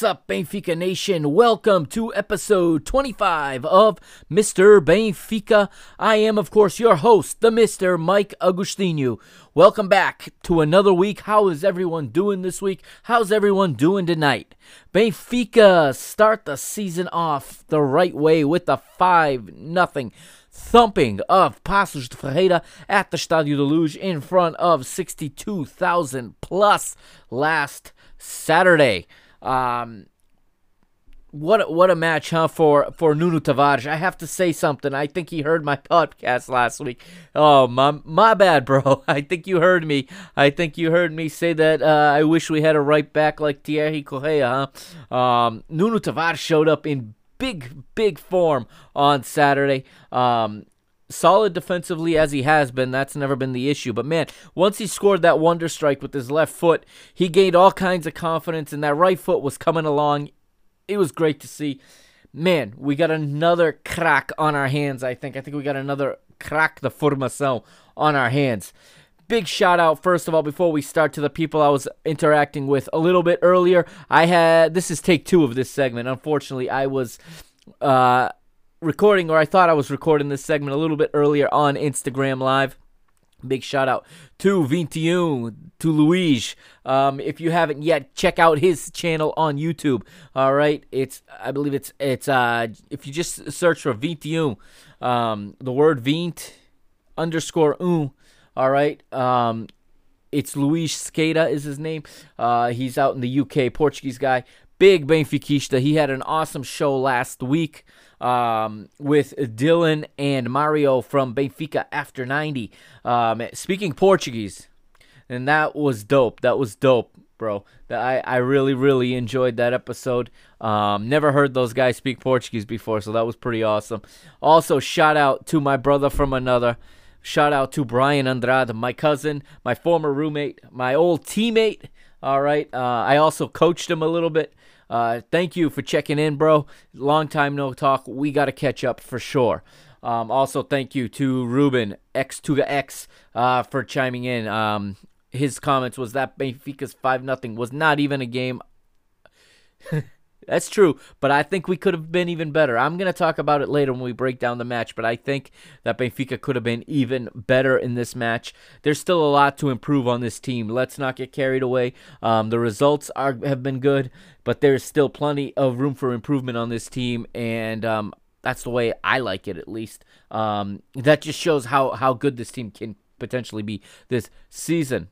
What's up, Benfica Nation? Welcome to episode 25 of Mr. Benfica. I am, of course, your host, the Mr. Mike Agustinu. Welcome back to another week. How is everyone doing this week? How's everyone doing tonight? Benfica start the season off the right way with a 5 nothing thumping of Paços de Ferreira at the Stadio de Luz in front of 62,000 plus last Saturday. Um, what what a match, huh? For for Nuno Tavares, I have to say something. I think he heard my podcast last week. Oh my my bad, bro. I think you heard me. I think you heard me say that. Uh, I wish we had a right back like Thierry Correia, huh? Um, Nuno Tavares showed up in big big form on Saturday. Um, solid defensively as he has been. That's never been the issue. But man, once he scored that wonder strike with his left foot, he gained all kinds of confidence, and that right foot was coming along. It was great to see. Man, we got another crack on our hands, I think. I think we got another crack the formação on our hands. Big shout out, first of all, before we start to the people I was interacting with a little bit earlier. I had, this is take two of this segment. Unfortunately, I was, uh, recording, or I thought I was recording this segment a little bit earlier on Instagram Live. Big shout out to 21, to Luis. Um, if you haven't yet, check out his channel on YouTube. All right, it's I believe it's it's uh if you just search for 21, um, the word 20 underscore un. All right, um, it's Luis Skeda is his name. Uh, he's out in the UK, Portuguese guy. Big Benfiquista. He had an awesome show last week um, with Dylan and Mario from Benfica After 90. Um, speaking Portuguese, and that was dope. That was dope, bro. That I, I really, really enjoyed that episode. Um, never heard those guys speak Portuguese before, so that was pretty awesome. Also, shout out to my brother from another. Shout out to Brian Andrade, my cousin, my former roommate, my old teammate. All right. Uh, I also coached him a little bit. Uh, thank you for checking in, bro. Long time no talk. We got to catch up for sure. Um, also, thank you to Ruben X to the X uh, for chiming in. Um, his comments was that Benfica's five nothing was not even a game. That's true, but I think we could have been even better. I'm going to talk about it later when we break down the match, but I think that Benfica could have been even better in this match. There's still a lot to improve on this team. Let's not get carried away. Um, the results are have been good, but there's still plenty of room for improvement on this team, and um, that's the way I like it, at least. Um, that just shows how how good this team can potentially be this season.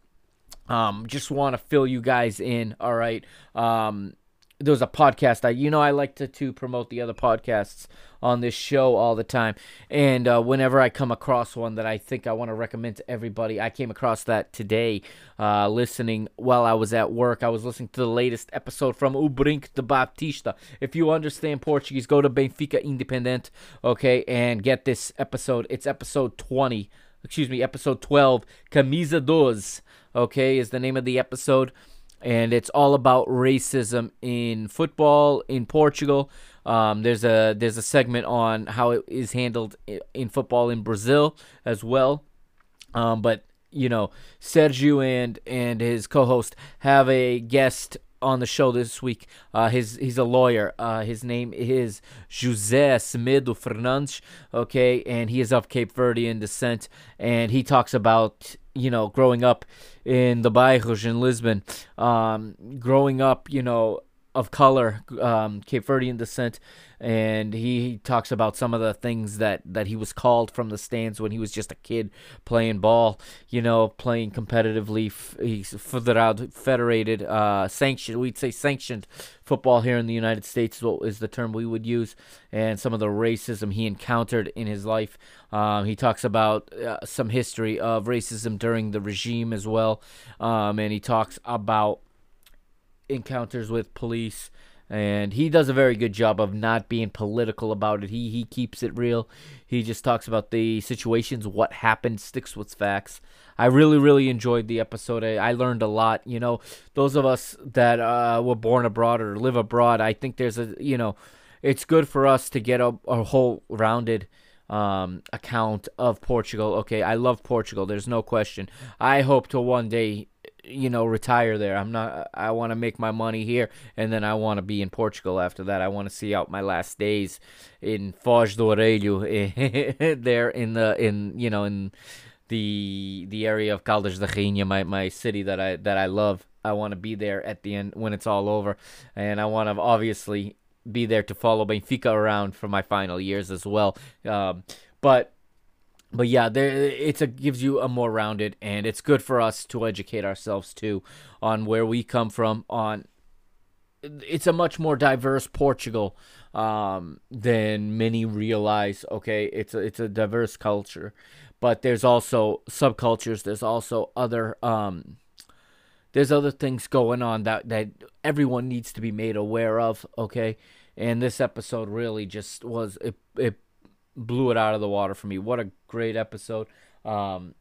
Um, just want to fill you guys in. All right. Um, there was a podcast I you know I like to, to promote the other podcasts on this show all the time. And uh, whenever I come across one that I think I want to recommend to everybody I came across that today uh, listening while I was at work. I was listening to the latest episode from O Brinco de Baptista. If you understand Portuguese go to Benfica Independent okay and get this episode. It's episode 20 excuse me, episode 12, Camisa dos, okay, is the name of the episode. And it's all about racism in football in Portugal. Um, there's a there's a segment on how it is handled in football in Brazil as well. Um, but you know, Sergio and and his co-host have a guest on the show this week. Uh, his he's a lawyer. Uh, his name is José Semedo Fernandes. Okay, and he is of Cape Verdean descent, and he talks about you know growing up in the bairros in Lisbon, um, growing up you know of color, um, Cape Verdean descent, and he talks about some of the things that, that he was called from the stands when he was just a kid playing ball, you know, playing competitively. He's federado, federated, uh, sanctioned, we'd say sanctioned football here in the United States is the term we would use, and some of the racism he encountered in his life. Um, he talks about uh, some history of racism during the regime as well, um, and he talks about encounters with police and he does a very good job of not being political about it. He he keeps it real. He just talks about the situations, what happened, sticks with facts. I really really enjoyed the episode. I, I learned a lot. You know, those of us that uh, were born abroad or live abroad, I think there's a you know, it's good for us to get a, a whole rounded um, account of Portugal. Okay, I love Portugal. There's no question. I hope to one day you know retire there. I'm not. I want to make my money here, and then I want to be in Portugal after that. I want to see out my last days in Foz do Arelho, there in the in you know in the the area of Caldas da Rainha, my my city that I that I love. I want to be there at the end when it's all over, and I want to obviously be there to follow Benfica around for my final years as well. Um, but but yeah, there it's a gives you a more rounded, and it's good for us to educate ourselves too on where we come from. On it's a much more diverse Portugal um, than many realize. Okay, it's a, it's a diverse culture, but there's also subcultures. There's also other um, there's other things going on that that everyone needs to be made aware of. Okay, and this episode really just was it it blew it out of the water for me. What a great episode. Um,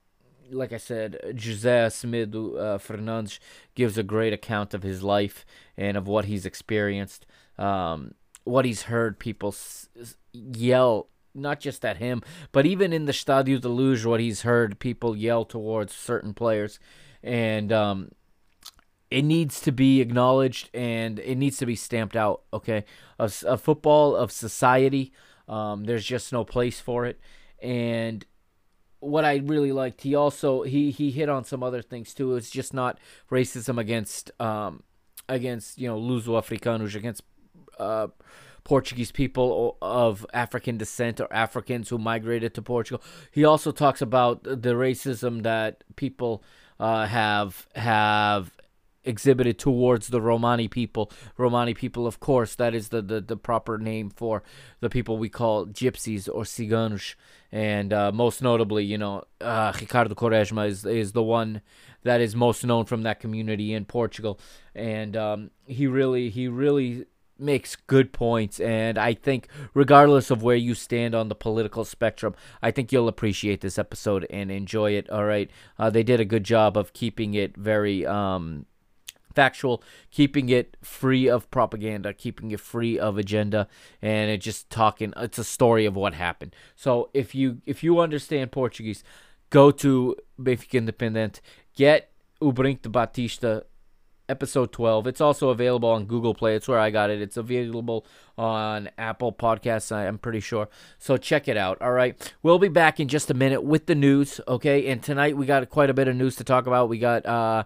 like I said, José Smith uh, Fernandes gives a great account of his life and of what he's experienced, um, what he's heard people s- yell, not just at him, but even in the Stadio de Luz, what he's heard people yell towards certain players. And um, it needs to be acknowledged and it needs to be stamped out, okay? Of, of football, of society, um, there's just no place for it. And what I really liked, he also he he hit on some other things too. It's just not racism against um against you know Luso-Africanos against uh Portuguese people of African descent or Africans who migrated to Portugal. He also talks about the racism that people uh, have have exhibited towards the Romani people. Romani people, of course, that is the, the, the proper name for the people we call gypsies or ciganos. And uh, most notably, you know, uh, Ricardo Quaresma is, is the one that is most known from that community in Portugal. And um, he really, he really makes good points and I think regardless of where you stand on the political spectrum, I think you'll appreciate this episode and enjoy it. All right. Uh, they did a good job of keeping it very um factual, keeping it free of propaganda, keeping it free of agenda, and it just talking. It's a story of what happened. So if you if you understand Portuguese, go to Benfica Independent, get O de Batista episode 12. It's also available on Google Play. It's where I got it. It's available on Apple Podcasts, I'm pretty sure. So check it out. All right. We'll be back in just a minute with the news, okay? And tonight we got quite a bit of news to talk about. We got uh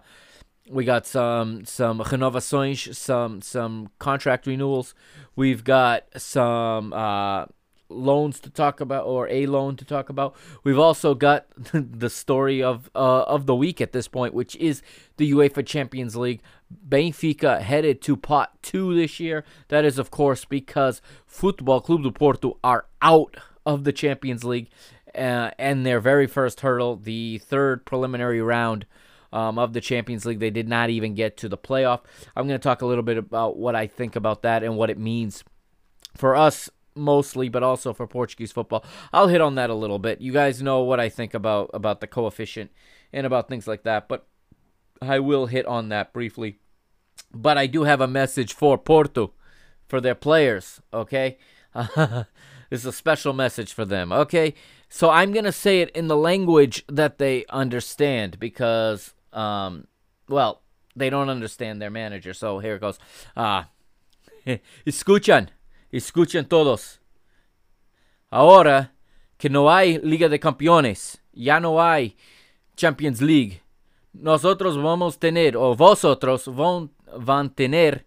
we got some some renovações, some some contract renewals. We've got some uh, loans to talk about, or a loan to talk about. We've also got the story of uh, of the week at this point, which is the UEFA Champions League. Benfica headed to pot two this year. That is, of course, because Futebol Clube do Porto are out of the Champions League, uh, and their very first hurdle, the third preliminary round um, of the Champions League. They did not even get to the playoff. I'm going to talk a little bit about what I think about that and what it means for us mostly, but also for Portuguese football. I'll hit on that a little bit. You guys know what I think about about the coefficient and about things like that, but I will hit on that briefly. But I do have a message for Porto, for their players. Okay, this is a special message for them. Okay, so I'm gonna say it in the language that they understand because, um, well, they don't understand their manager. So here it goes. Ah, escuchan, escuchan todos. Ahora que no hay Liga de Campeones, ya no hay Champions League. Nosotros vamos a tener, o vosotros van, van a tener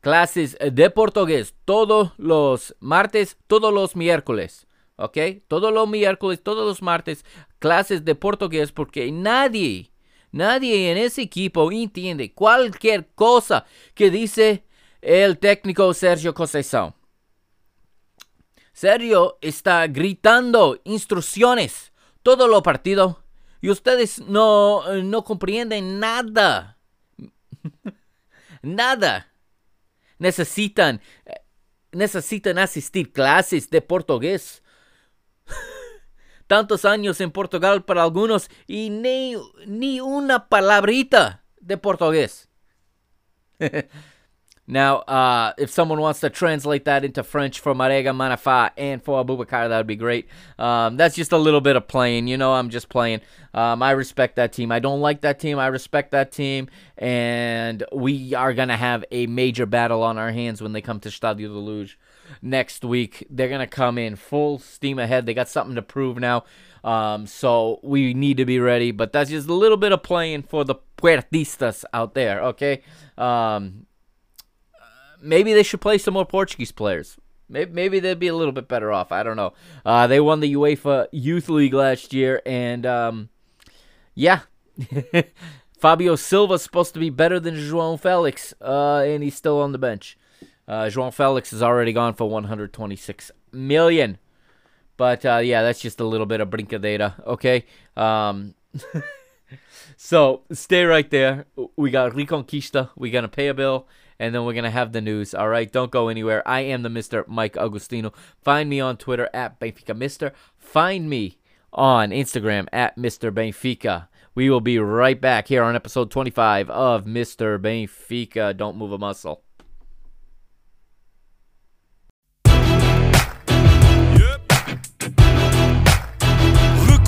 clases de portugués todos los martes, todos los miércoles. ¿Ok? Todos los miércoles, todos los martes, clases de portugués porque nadie, nadie en ese equipo entiende cualquier cosa que dice el técnico Sergio Conceição. Sergio está gritando instrucciones todo lo partido y ustedes no, no comprenden nada. nada. Necesitan, necesitan asistir clases de portugués. Tantos años en Portugal para algunos y ni, ni una palabrita de portugués. Now, uh, if someone wants to translate that into French for Marega Manafa and for Abubakar, that would be great. Um, that's just a little bit of playing. You know, I'm just playing. Um, I respect that team. I don't like that team. I respect that team. And we are going to have a major battle on our hands when they come to Stadio de Luz next week. They're going to come in full steam ahead. They got something to prove now. Um, so we need to be ready. But that's just a little bit of playing for the Puertistas out there, okay? Um, maybe they should play some more Portuguese players. Maybe, they'd be a little bit better off. I don't know. Uh, they won the UEFA Youth League last year, and um, yeah, Fabio Silva's supposed to be better than João Felix, uh, and he's still on the bench. Uh, João Felix is already gone for 126 million. But uh, yeah, that's just a little bit of Brinca data. okay? Um, so stay right there. We got Reconquista. We're going to pay a bill and then we're going to have the news. All right, don't go anywhere. I am the Mr. Mike Agustino. Find me on Twitter at Benfica Mister. Find me on Instagram at Mr. Benfica. We will be right back here on episode 25 of Mr. Benfica. Don't move a muscle.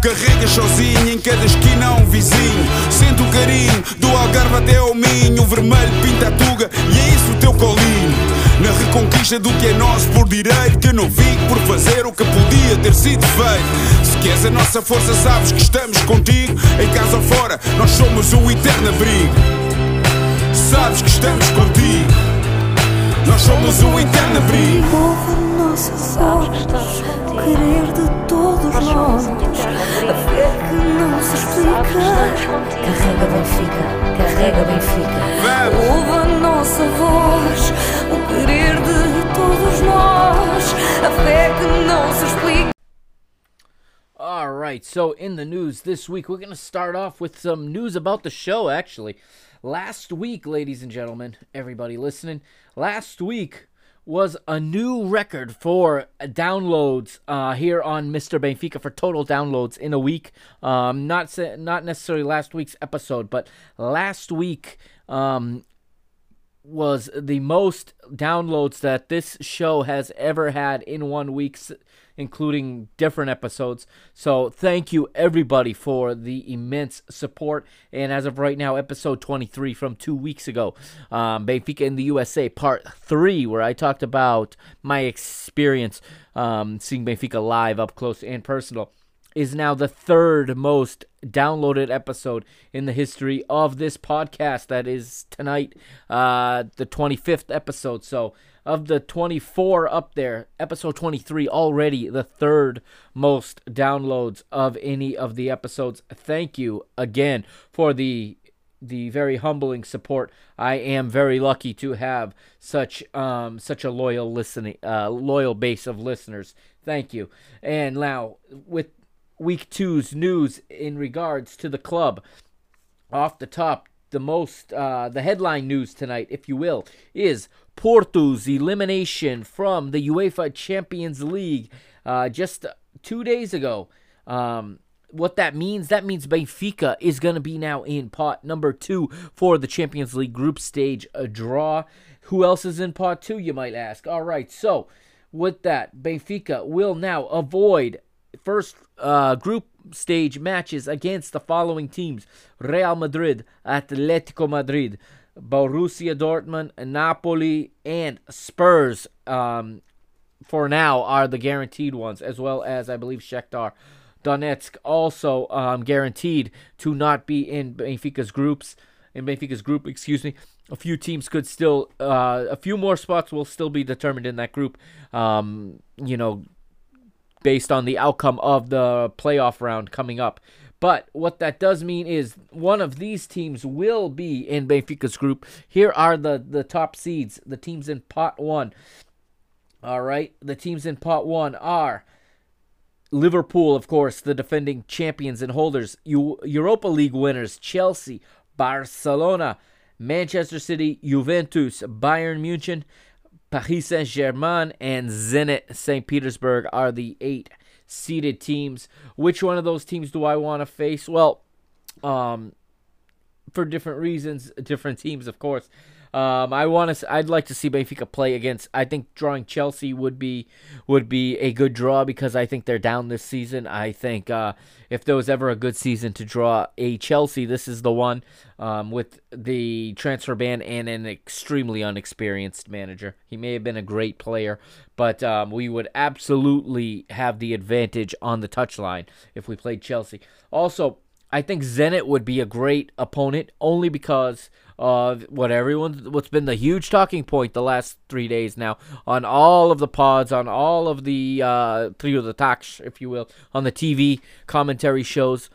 Carregas sozinho, em cada esquina um vizinho. Sente o carinho do Algarve até ao Minho, o vermelho pinta a tuga e é isso o teu colinho. Na reconquista do que é nosso por direito, que não fico por fazer o que podia ter sido feito. Se queres a nossa força, sabes que estamos contigo, em casa ou fora, nós somos o eterno abrigo. Sabes que estamos contigo, nós somos o eterno abrigo. Ouve a nossa o querer de todos nós. A fé que não se explica. Carrega Benfica, carrega Benfica. Ouve a nossa voz, right, so in the news this week, we're going to start off with some news about the show, actually. Last week, ladies and gentlemen, everybody listening, last week was a new record for downloads uh, here on Mr. Benfica for total downloads in a week. Um, not not necessarily last week's episode, but last week um, was the most downloads that this show has ever had in one week, including different episodes. So thank you everybody for the immense support. And as of right now, episode 23 from two weeks ago, um, Benfica in the USA, part three, where I talked about my experience um, seeing Benfica live up close and personal is now the third most downloaded episode in the history of this podcast. That is tonight, uh, the 25th episode. So of the 24 up there, episode 23 already the third most downloads of any of the episodes. Thank you again for the the very humbling support. I am very lucky to have such um such a loyal listening uh loyal base of listeners. Thank you. And now with week two's news in regards to the club off the top the most uh, the headline news tonight, if you will, is Porto's elimination from the UEFA Champions League uh, just two days ago. Um, what that means, that means Benfica is going to be now in pot number two for the Champions League group stage a draw. Who else is in pot two, you might ask? All right, so with that, Benfica will now avoid first uh, group stage matches against the following teams Real Madrid, Atletico Madrid, Borussia Dortmund, Napoli, and Spurs. Um, for now, are the guaranteed ones, as well as I believe Shakhtar Donetsk also um, guaranteed to not be in Benfica's groups. In Benfica's group, excuse me. A few teams could still, uh, a few more spots will still be determined in that group. Um, you know, based on the outcome of the playoff round coming up. But what that does mean is one of these teams will be in Benfica's group. Here are the, the top seeds, the teams in pot one. All right, the teams in pot one are Liverpool, of course, the defending champions and holders, U- Europa League winners, Chelsea, Barcelona, Manchester City, Juventus, Bayern Munich, Paris Saint Germain, and Zenit St. Petersburg are the eight seeded teams. Which one of those teams do I want to face? Well, um, for different reasons, different teams, of course. Um, I want to. I'd like to see Benfica play against. I think drawing Chelsea would be would be a good draw because I think they're down this season. I think uh, if there was ever a good season to draw a Chelsea, this is the one. Um, with the transfer ban and an extremely unexperienced manager, he may have been a great player, but um, we would absolutely have the advantage on the touchline if we played Chelsea. Also, I think Zenit would be a great opponent only because of what everyone what's been the huge talking point the last three days now on all of the pods, on all of the uh, trio the talks, if you will, on the TV commentary shows,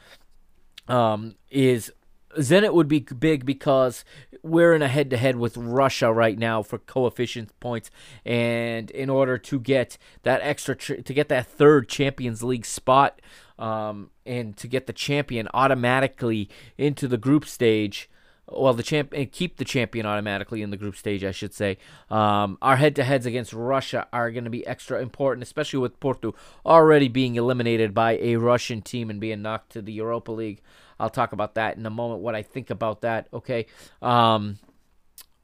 um, is Zenit would be big because we're in a head to head with Russia right now for coefficient points, and in order to get that extra tr- to get that third Champions League spot, um, and to get the champion automatically into the group stage, well, the champ keep the champion automatically in the group stage, I should say. Um, our head-to-heads against Russia are going to be extra important, especially with Porto already being eliminated by a Russian team and being knocked to the Europa League. I'll talk about that in a moment. What I think about that, okay? Um,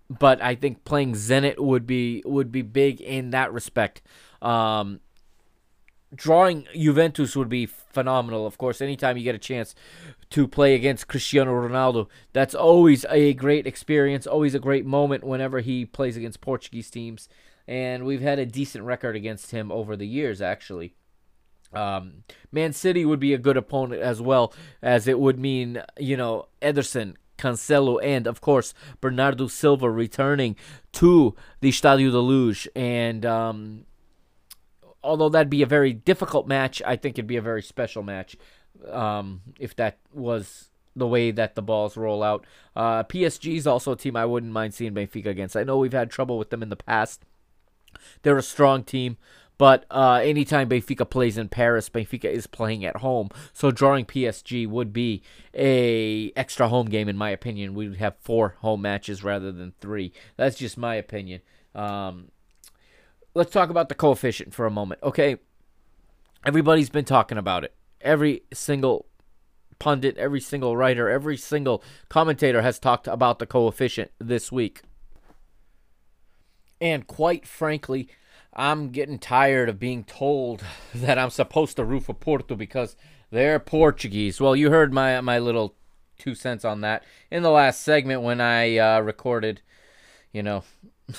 but I think playing Zenit would be would be big in that respect. Um, drawing Juventus would be phenomenal. Of course, anytime you get a chance to play against Cristiano Ronaldo, that's always a great experience, always a great moment whenever he plays against Portuguese teams. And we've had a decent record against him over the years, actually. Um, Man City would be a good opponent as well, as it would mean, you know, Ederson, Cancelo, and of course Bernardo Silva returning to the Stadio da Luz. And um, although that'd be a very difficult match, I think it'd be a very special match um, if that was the way that the balls roll out. Uh, PSG is also a team I wouldn't mind seeing Benfica against. I know we've had trouble with them in the past. They're a strong team, but uh, anytime Benfica plays in Paris, Benfica is playing at home. So drawing PSG would be a extra home game, in my opinion. We'd have four home matches rather than three. That's just my opinion. Um, let's talk about the coefficient for a moment, okay? Everybody's been talking about it. Every single pundit, every single writer, every single commentator has talked about the coefficient this week. And quite frankly, I'm getting tired of being told that I'm supposed to root for Porto because they're Portuguese. Well, you heard my my little two cents on that in the last segment when I uh, recorded, you know,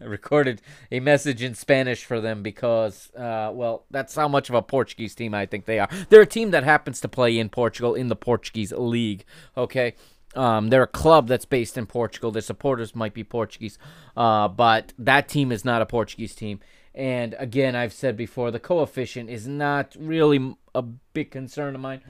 recorded a message in Spanish for them because, uh, well, that's how much of a Portuguese team I think they are. They're a team that happens to play in Portugal in the Portuguese league. Okay. Um, they're a club that's based in Portugal. Their supporters might be Portuguese, uh, but that team is not a Portuguese team. And again, I've said before, the coefficient is not really a big concern of mine.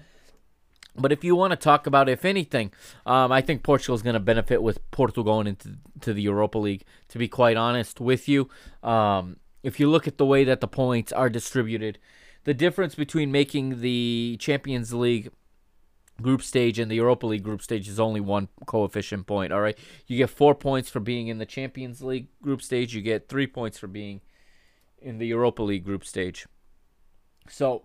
But if you want to talk about, if anything, um, I think Portugal is going to benefit with Portugal going into to the Europa League. To be quite honest with you, um, if you look at the way that the points are distributed, the difference between making the Champions League group stage and the Europa League group stage is only one coefficient point. All right, you get four points for being in the Champions League group stage. You get three points for being in the Europa League group stage. So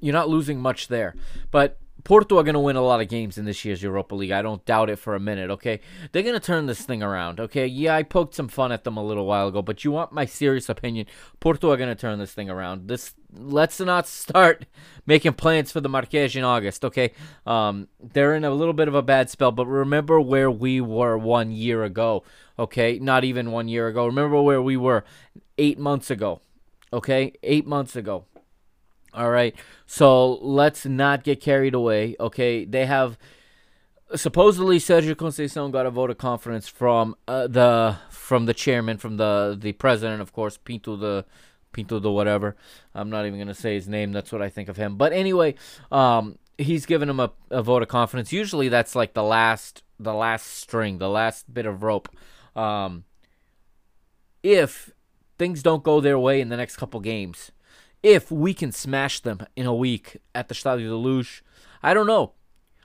you're not losing much there, but Porto are going to win a lot of games in this year's Europa League. I don't doubt it for a minute, okay? They're going to turn this thing around, okay? Yeah, I poked some fun at them a little while ago, but you want my serious opinion. Porto are going to turn this thing around. This let's not start making plans for the Marquês in August, okay? Um, they're in a little bit of a bad spell, but remember where we were one year ago, okay? Not even one year ago. Remember where we were 8 months ago. Okay? 8 months ago. All right. So let's not get carried away. Okay. They have supposedly Sergio Conceição got a vote of confidence from uh, the from the chairman, from the the president, of course, Pinto the Pinto the whatever. I'm not even gonna say his name. That's what I think of him. But anyway, um, he's given him a, a vote of confidence. Usually that's like the last the last string, the last bit of rope. Um, if things don't go their way in the next couple games if we can smash them in a week at the Stadio de Luz. I don't know.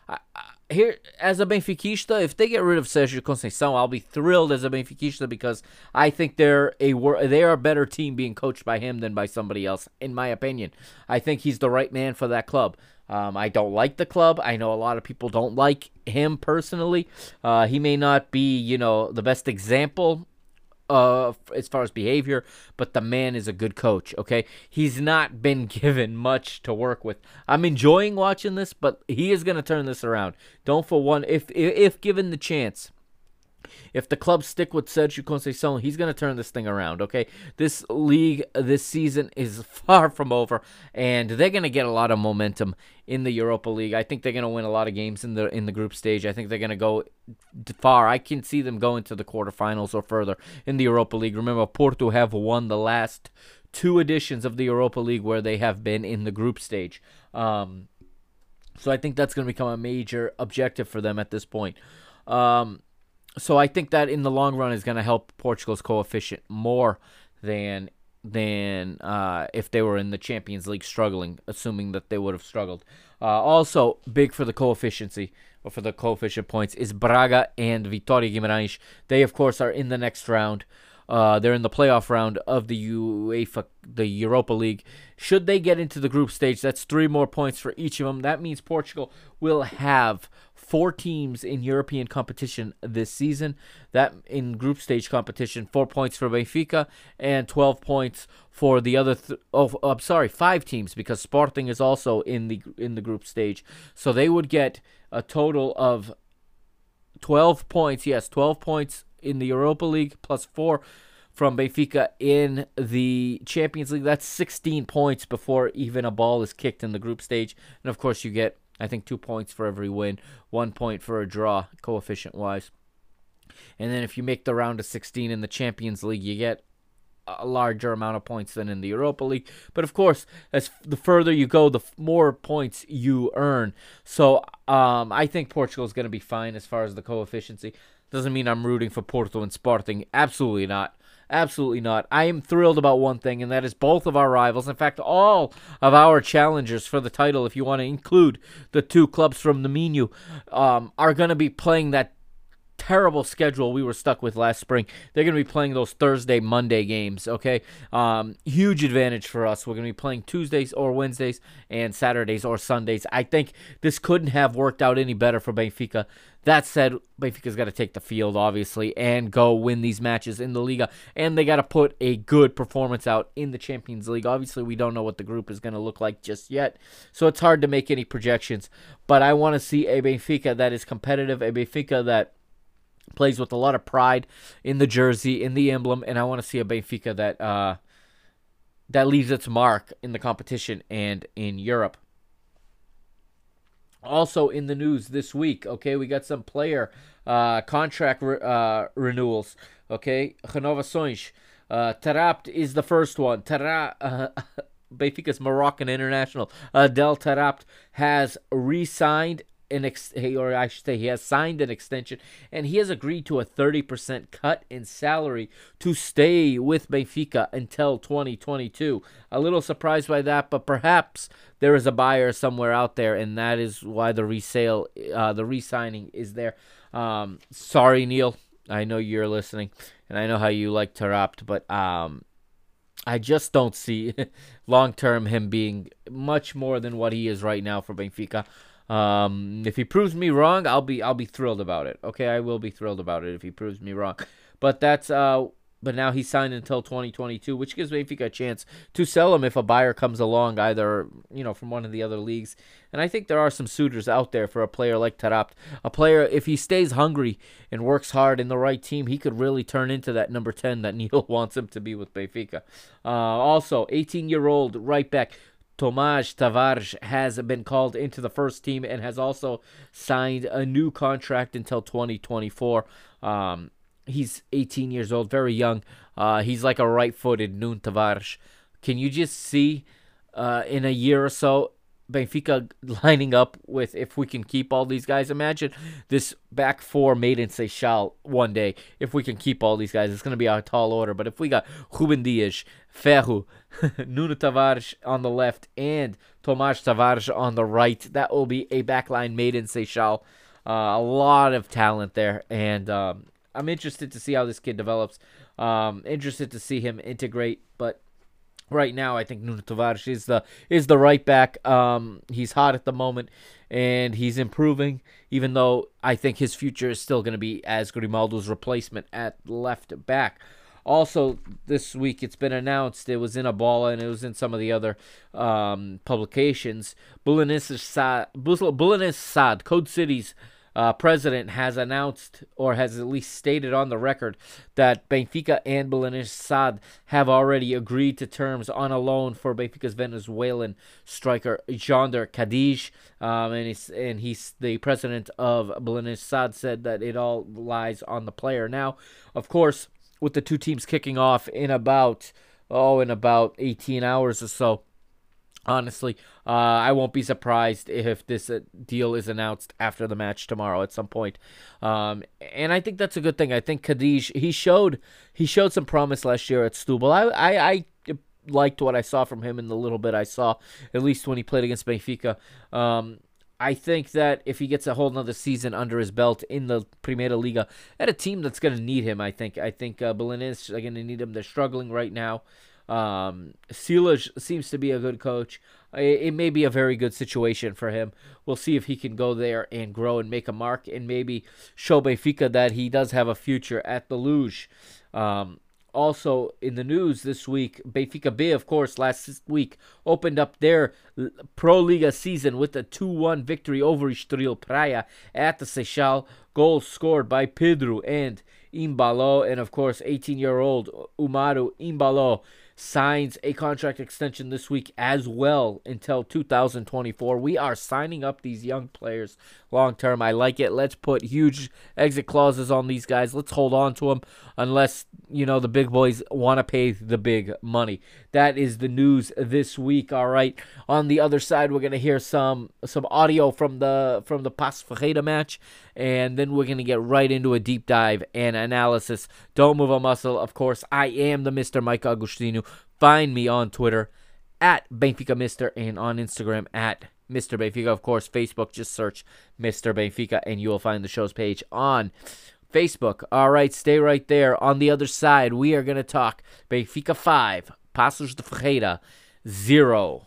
I, I, here, as a Benfiquista, if they get rid of Sergio Conceição, I'll be thrilled as a Benfiquista because I think they're a they are a better team being coached by him than by somebody else, in my opinion. I think he's the right man for that club. Um, I don't like the club. I know a lot of people don't like him personally. Uh, he may not be, you know, the best example uh, as far as behavior, but the man is a good coach. Okay, he's not been given much to work with. I'm enjoying watching this, but he is going to turn this around. Don't for one, if if, given the chance. If the club stick with Sergio Conceição, he's going to turn this thing around, okay? This league this season is far from over, and they're going to get a lot of momentum in the Europa League. I think they're going to win a lot of games in the in the group stage. I think they're going to go far. I can see them going to the quarterfinals or further in the Europa League. Remember, Porto have won the last two editions of the Europa League where they have been in the group stage. Um, so I think that's going to become a major objective for them at this point. Um, so I think that in the long run is going to help Portugal's coefficient more than than uh, if they were in the Champions League struggling, assuming that they would have struggled. Uh, also, big for the coefficiency or for the coefficient points is Braga and Vitória Guimarães. They, of course, are in the next round. Uh, they're in the playoff round of the UEFA, the Europa League. Should they get into the group stage, that's three more points for each of them. That means Portugal will have four teams in European competition this season. That in group stage competition, four points for Benfica and 12 points for the other. Th- oh, I'm sorry, five teams because Sporting is also in the in the group stage. So they would get a total of 12 points. Yes, 12 points in the Europa League plus four from Benfica in the Champions League. That's 16 points before even a ball is kicked in the group stage. And of course, you get I think two points for every win, one point for a draw, coefficient wise. And then if you make the round of 16 in the Champions League, you get a larger amount of points than in the Europa League. But of course, as the further you go, the more points you earn. So um, I think Portugal is going to be fine as far as the coefficiency. Doesn't mean I'm rooting for Porto and Sporting. Absolutely not. Absolutely not. I am thrilled about one thing, and that is both of our rivals, in fact, all of our challengers for the title, if you want to include the two clubs from the Minho, um, are going to be playing that terrible schedule we were stuck with last spring. They're going to be playing those Thursday, Monday games. Okay, um, huge advantage for us. We're going to be playing Tuesdays or Wednesdays and Saturdays or Sundays. I think this couldn't have worked out any better for Benfica. That said, Benfica's got to take the field, obviously, and go win these matches in the Liga. And they got to put a good performance out in the Champions League. Obviously, we don't know what the group is going to look like just yet, so it's hard to make any projections. But I want to see a Benfica that is competitive, a Benfica that plays with a lot of pride in the jersey, in the emblem, and I want to see a Benfica that uh, that leaves its mark in the competition and in Europe. Also in the news this week, okay, we got some player uh, contract re- uh, renewals. Okay, renovações. Uh, Taarabt is the first one. Tara, uh, Benfica's Moroccan international Adel Taarabt has re-signed an ex- or I should say he has signed an extension and he has agreed to a 30% cut in salary to stay with Benfica until 2022. A little surprised by that, but perhaps there is a buyer somewhere out there and that is why the resale uh, the re-signing is there. Um, sorry Neil, I know you're listening and I know how you like Taarabt, but um I just don't see long term him being much more than what he is right now for Benfica. Um, if he proves me wrong, I'll be I'll be thrilled about it. Okay, I will be thrilled about it if he proves me wrong. But that's uh but now he's signed until 2022, which gives Benfica a chance to sell him if a buyer comes along, either you know from one of the other leagues. And I think there are some suitors out there for a player like Taarabt. A player, if he stays hungry and works hard in the right team, he could really turn into that number 10 that Neil wants him to be with Benfica. Uh, also, 18-year-old right back Tomás Tavares has been called into the first team and has also signed a new contract until 2024. Um, he's 18 years old, very young. Uh, he's like a right-footed Nuno Tavares. Can you just see uh, in a year or so Benfica lining up with if we can keep all these guys. Imagine this back four made in Seixal one day. If we can keep all these guys, it's going to be a tall order. But if we got Ruben Dias, Ferro, Nuno Tavares on the left, and Tomás Tavares on the right, that will be a backline made in Seixal. Uh, a lot of talent there, and um, I'm interested to see how this kid develops. Um, interested to see him integrate, but right now I think Nuno Tavares is the is the right back. Um, he's hot at the moment and he's improving. Even though I think his future is still going to be as Grimaldo's replacement at left back. Also, this week it's been announced it was in A Bola and it was in some of the other um, publications. Belenenses SAD, Code Cities uh, president has announced or has at least stated on the record that Benfica and Belenenses SAD have already agreed to terms on a loan for Benfica's Venezuelan striker Jhonder Cadiz. Um, and he's and he's the president of Belenenses SAD said that it all lies on the player. Now, of course, with the two teams kicking off in about oh in about 18 hours or so Honestly, uh, I won't be surprised if this uh, deal is announced after the match tomorrow at some point. Um, and I think that's a good thing. I think Cadiz he showed he showed some promise last year at Setúbal. I, I, I liked what I saw from him in the little bit I saw, at least when he played against Benfica. Um, I think that if he gets a whole another season under his belt in the Primeira Liga at a team that's going to need him, I think I think uh, is going to need him. They're struggling right now. Um, Silas seems to be a good coach. It, it, may be a very good situation for him. We'll see if he can go there and grow and make a mark and maybe show Benfica that he does have a future at the Luz. Um, also in the news this week, Benfica B, of course, last week opened up their Pro Liga season with a 2-1 victory over Estoril Praia at the Seixal. Goals scored by Pedro and Embaló, and of course, 18-year-old Umaro Embaló signs a contract extension this week as well until 2024. We are signing up these young players long term. I like it. Let's put huge exit clauses on these guys. Let's hold on to them unless, you know, the big boys want to pay the big money. That is the news this week, all right. On the other side, we're going to hear some some audio from the from the Paços Ferreira match and then we're going to get right into a deep dive and analysis. Don't move a muscle. Of course, I am the Mr. Mike Agostino. Find me on Twitter at Benfica Mister and on Instagram at Mr. Benfica. Of course, Facebook, just search Mr. Benfica and you will find the show's page on Facebook. All right, stay right there. On the other side, we are going to talk Benfica 5, Paços de Ferreira 0.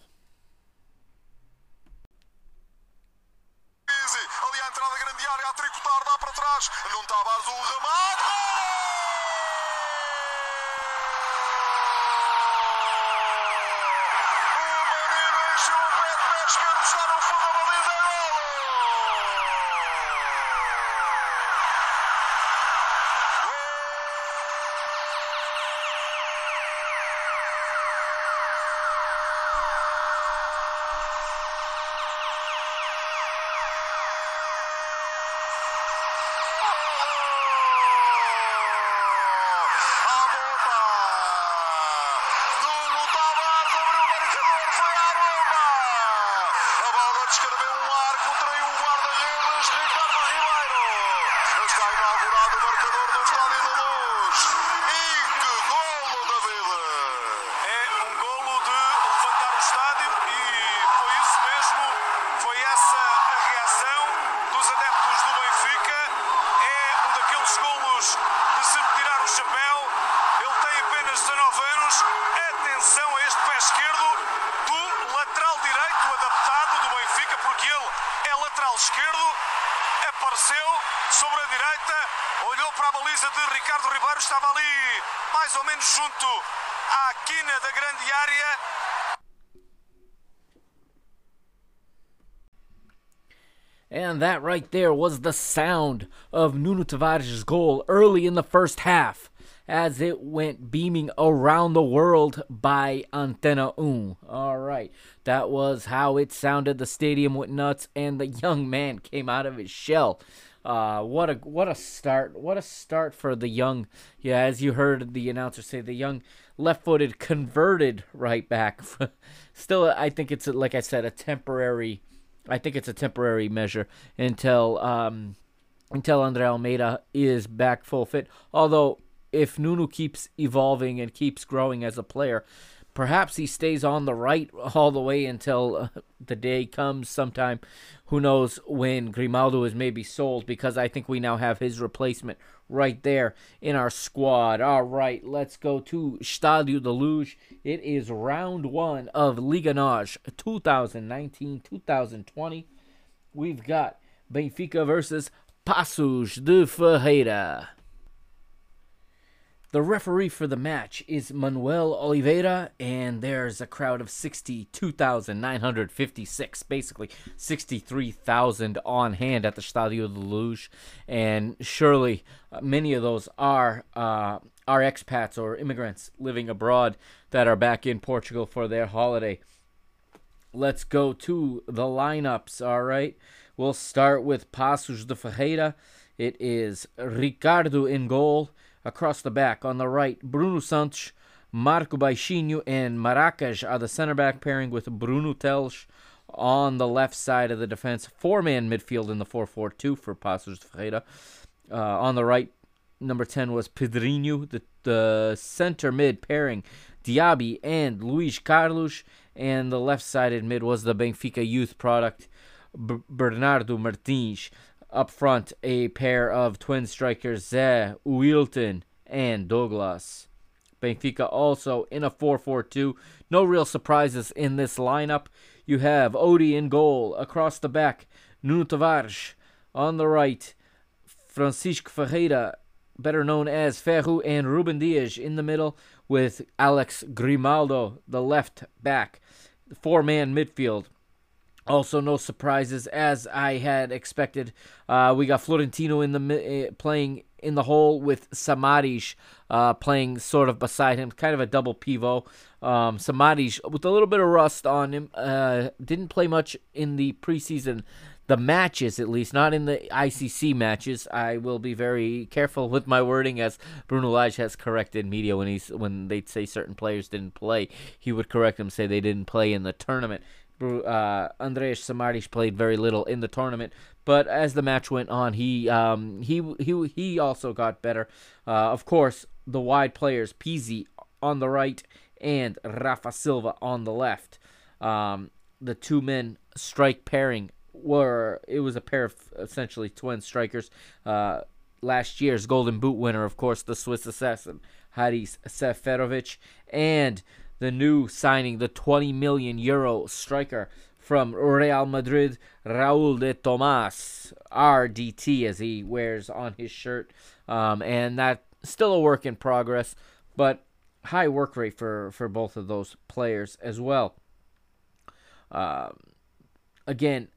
Right there was the sound of Nuno Tavares' goal early in the first half as it went beaming around the world by Antena 1. All right, that was how it sounded. The stadium went nuts, and the young man came out of his shell. Uh, what a what a start! What a start for the young. Yeah, as you heard the announcer say, the young left-footed converted right back. Still, I think it's like I said, a temporary. I think it's a temporary measure until um, until Andre Almeida is back full fit. Although if Nuno keeps evolving and keeps growing as a player, perhaps he stays on the right all the way until uh, the day comes sometime. Who knows when Grimaldo is maybe sold because I think we now have his replacement right there in our squad. All right, let's go to Stadio de Luz. It is round one of Liga NOS 2019-2020. We've got Benfica versus Paços de Ferreira. The referee for the match is Manuel Oliveira, and there's a crowd of 62,956, basically 63,000 on hand at the Stadio de Luz, and surely uh, many of those are uh, are expats or immigrants living abroad that are back in Portugal for their holiday. Let's go to the lineups, all right? We'll start with Paços de Ferreira. It is Ricardo in goal. Across the back, on the right, Bruno Santos, Marco Baixinho, and Maracas are the center back pairing with Bruno Teles on the left side of the defense. Four man midfield in the 4 4 2 for Paços Ferreira. Uh, on the right, number 10 was Pedrinho. The, the center mid pairing, Diaby and Luis Carlos. And the left sided mid was the Benfica youth product, B- Bernardo Martins. Up front, a pair of twin strikers, Zé, Wilton, and Douglas. Benfica also in a 4 4 2. No real surprises in this lineup. You have Odie in goal. Across the back, Nuno Tavares. On the right, Francisco Ferreira, better known as Ferro, and Ruben Dias in the middle, with Alex Grimaldo, the left back. Four man midfield. Also, no surprises as I had expected. Uh, we got Florentino in the uh, playing in the hole with Samaris uh, playing sort of beside him, kind of a double pivot. Um, Samaris with a little bit of rust on him. Uh, didn't play much in the preseason, the matches at least, not in the ICC matches. I will be very careful with my wording, as Bruno Lage has corrected media when he's when they say certain players didn't play. He would correct them, say they didn't play in the tournament uh, Andreas Samaris played very little in the tournament, but as the match went on, he um, he he he also got better. Uh, of course, the wide players Pizzi on the right and Rafa Silva on the left. Um, the two men strike pairing were it was a pair of essentially twin strikers. Uh, last year's Golden Boot winner, of course, the Swiss assassin Haris Seferovic, and the new signing, the 20 million euro striker from Real Madrid, Raul de Tomas, RDT, as he wears on his shirt. Um, and that's still a work in progress, but high work rate for, for both of those players as well. Um, again,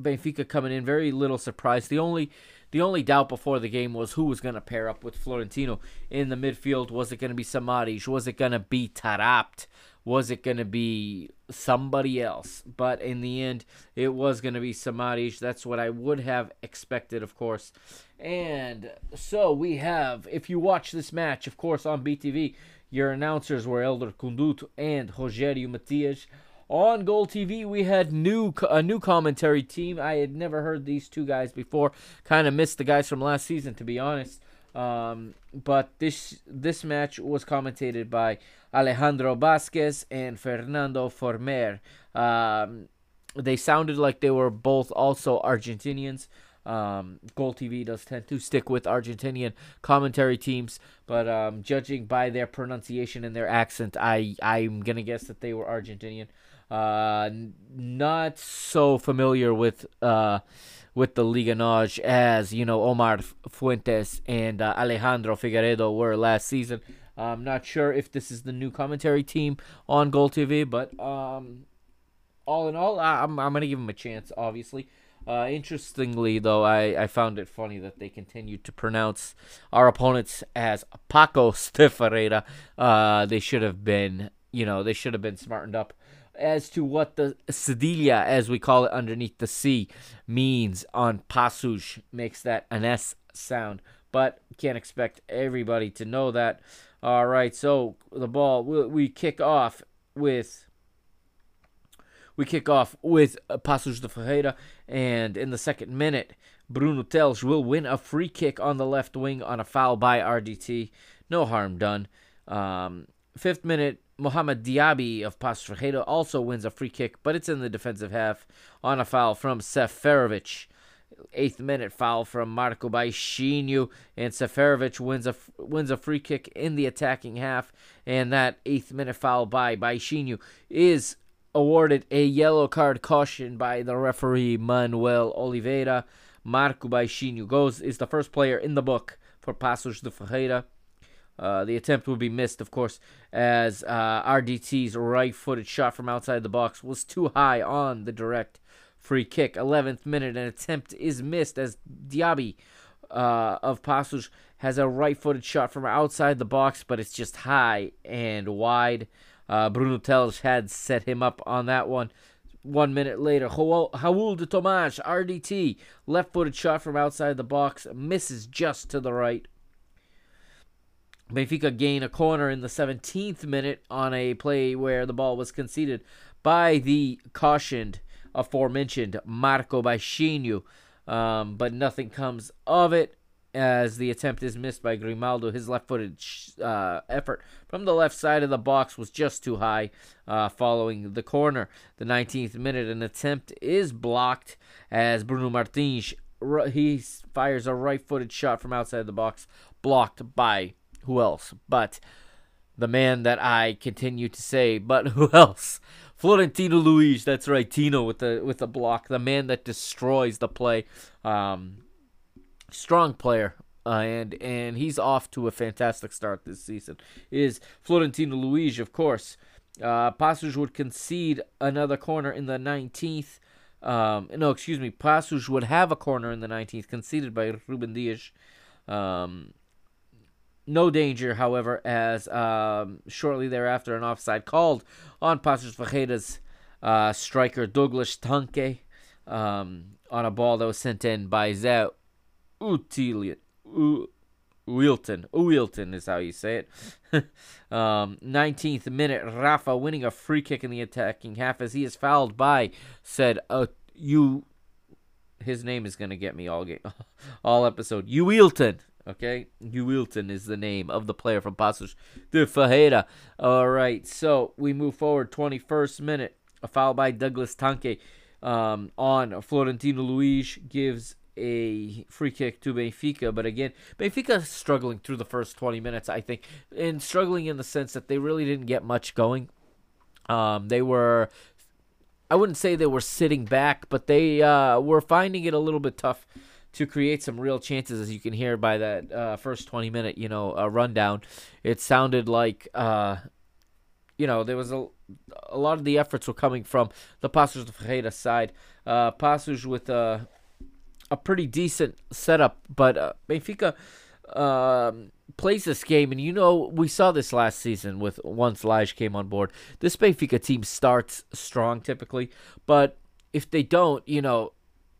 Benfica coming in very little surprise. The only the only doubt before the game was who was going to pair up with Florentino in the midfield. Was it going to be Samaris? Was it going to be Taarabt? Was it going to be somebody else? But in the end, it was going to be Samaris. That's what I would have expected, of course. And so we have, if you watch this match, of course, on BTV, your announcers were Hélder Conduto and Rogério Matias. On Goal TV, we had new a new commentary team. I had never heard these two guys before. Kind of missed the guys from last season, to be honest. Um, but this this match was commentated by Alejandro Vasquez and Fernando Former. Um, they sounded like they were both also Argentinians. Um, Goal TV does tend to stick with Argentinian commentary teams, but um, judging by their pronunciation and their accent, I I'm gonna guess that they were Argentinian. Uh, not so familiar with uh, with the Liga NOS as you know Omar Fuentes and uh, Alejandro Figueredo were last season. I'm not sure if this is the new commentary team on Goal TV, but um, all in all, I'm I'm gonna give him a chance. Obviously, uh, interestingly though, I I found it funny that they continued to pronounce our opponents as Paco de Ferreira. Uh, they should have been, you know, they should have been smartened up as to what the cedilla, as we call it underneath the C, means on Paços makes that an S sound. But can't expect everybody to know that. All right, so the ball we, kick off with we kick off with Paços de Ferreira, and in the second minute, Bruno Teles will win a free kick on the left wing on a foul by RDT. No harm done. Um, fifth minute, Mohamed Diaby of de Ferreira also wins a free kick, but it's in the defensive half on a foul from Seferovic. Eighth minute foul from Marco Baixinho, and Seferovic wins a wins a free kick in the attacking half, and that eighth minute foul by Baixinho is awarded a yellow card caution by the referee Manuel Oliveira. Marco Baixinho goes is the first player in the book for Paços de Ferreira. Uh, the attempt would be missed, of course, as uh, RDT's right footed shot from outside the box was too high on the direct free kick. 11th minute, an attempt is missed as Diaby uh, of Paços has a right footed shot from outside the box, but it's just high and wide. Uh, Bruno Teles had set him up on that one. One minute later, Raul de Tomas, RDT, left footed shot from outside the box, misses just to the right. Benfica gain a corner in the 17th minute on a play where the ball was conceded by the cautioned, aforementioned Marco Baixinho, um, but nothing comes of it as the attempt is missed by Grimaldo. His left footed uh, effort from the left side of the box was just too high uh, following the corner. The 19th minute, an attempt is blocked as Bruno Martins he fires a right footed shot from outside the box, blocked by who else? But the man that I continue to say, but who else? Florentino Luis, that's right, Tino with the with the block, the man that destroys the play. Um, strong player, uh, and and he's off to a fantastic start this season. Is Florentino Luis, of course. Uh, Paços would concede another corner in the 19th. Um, no, excuse me. Paços would have a corner in the 19th, conceded by Ruben Dias. Um, no danger, however, as um, shortly thereafter an offside called on Paços Ferreira's uh, striker Douglas Tanque um, on a ball that was sent in by Zé Utilian. Wilton. Wilton is how you say it. um, 19th minute, Rafa winning a free kick in the attacking half as he is fouled by said, uh, you. His name is going to get me all game, all episode. You Wilton. Okay, Wilton is the name of the player from Paços de Ferreira. All right, so we move forward. 21st minute, a foul by Douglas Tanque um, on Florentino Luis gives a free kick to Benfica. But again, Benfica struggling through the first 20 minutes, I think, and struggling in the sense that they really didn't get much going. Um, they were, I wouldn't say they were sitting back, but they uh, were finding it a little bit tough to create some real chances, as you can hear by that uh, first 20 minute, you know, uh, rundown. It sounded like, uh, you know, there was a, a lot of the efforts were coming from the Paços de Ferreira side. Uh, Paços with a, a pretty decent setup, but uh, Benfica um, plays this game, and you know we saw this last season with once Lage came on board. This Benfica team starts strong typically, but if they don't, you know,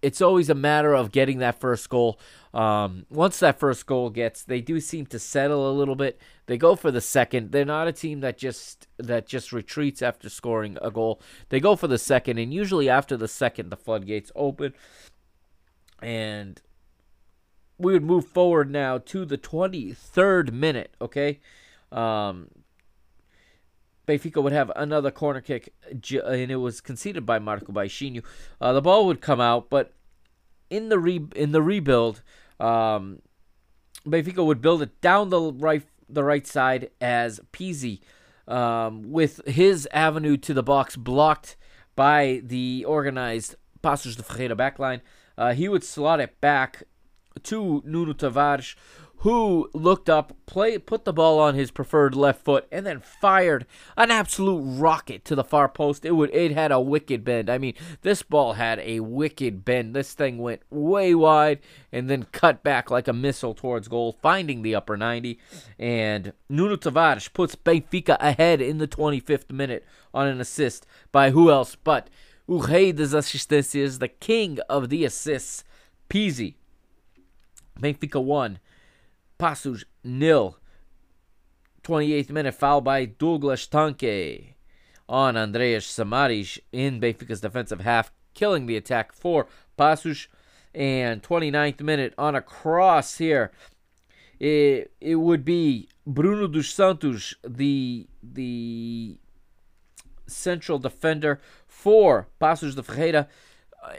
it's always a matter of getting that first goal. Um, once that first goal gets, they do seem to settle a little bit. They go for the second. They're not a team that just that just retreats after scoring a goal. They go for the second, and usually after the second, the floodgates open, and we would move forward now to the 23rd minute. Okay, um, Benfica would have another corner kick, and it was conceded by Marco Baixinho. Uh, the ball would come out, but in the re- in the rebuild, um, would build it down the right the right side as Pizzi, um, with his avenue to the box blocked by the organized Paços de Ferreira backline. Uh, he would slot it back to Nuno Tavares, who looked up, play, put the ball on his preferred left foot, and then fired an absolute rocket to the far post. It would, it had a wicked bend. I mean, this ball had a wicked bend. This thing went way wide and then cut back like a missile towards goal, finding the upper 90. And Nuno Tavares puts Benfica ahead in the 25th minute on an assist by who else but o rei das assistências, the king of the assists, Pizzi. Benfica 1, Paços nil. 28th minute foul by Douglas Tanque on Andreas Samaris in Benfica's defensive half, killing the attack for Paços. And 29th minute on a cross here. It, it would be Bruno dos Santos, the the central defender for Paços de Ferreira,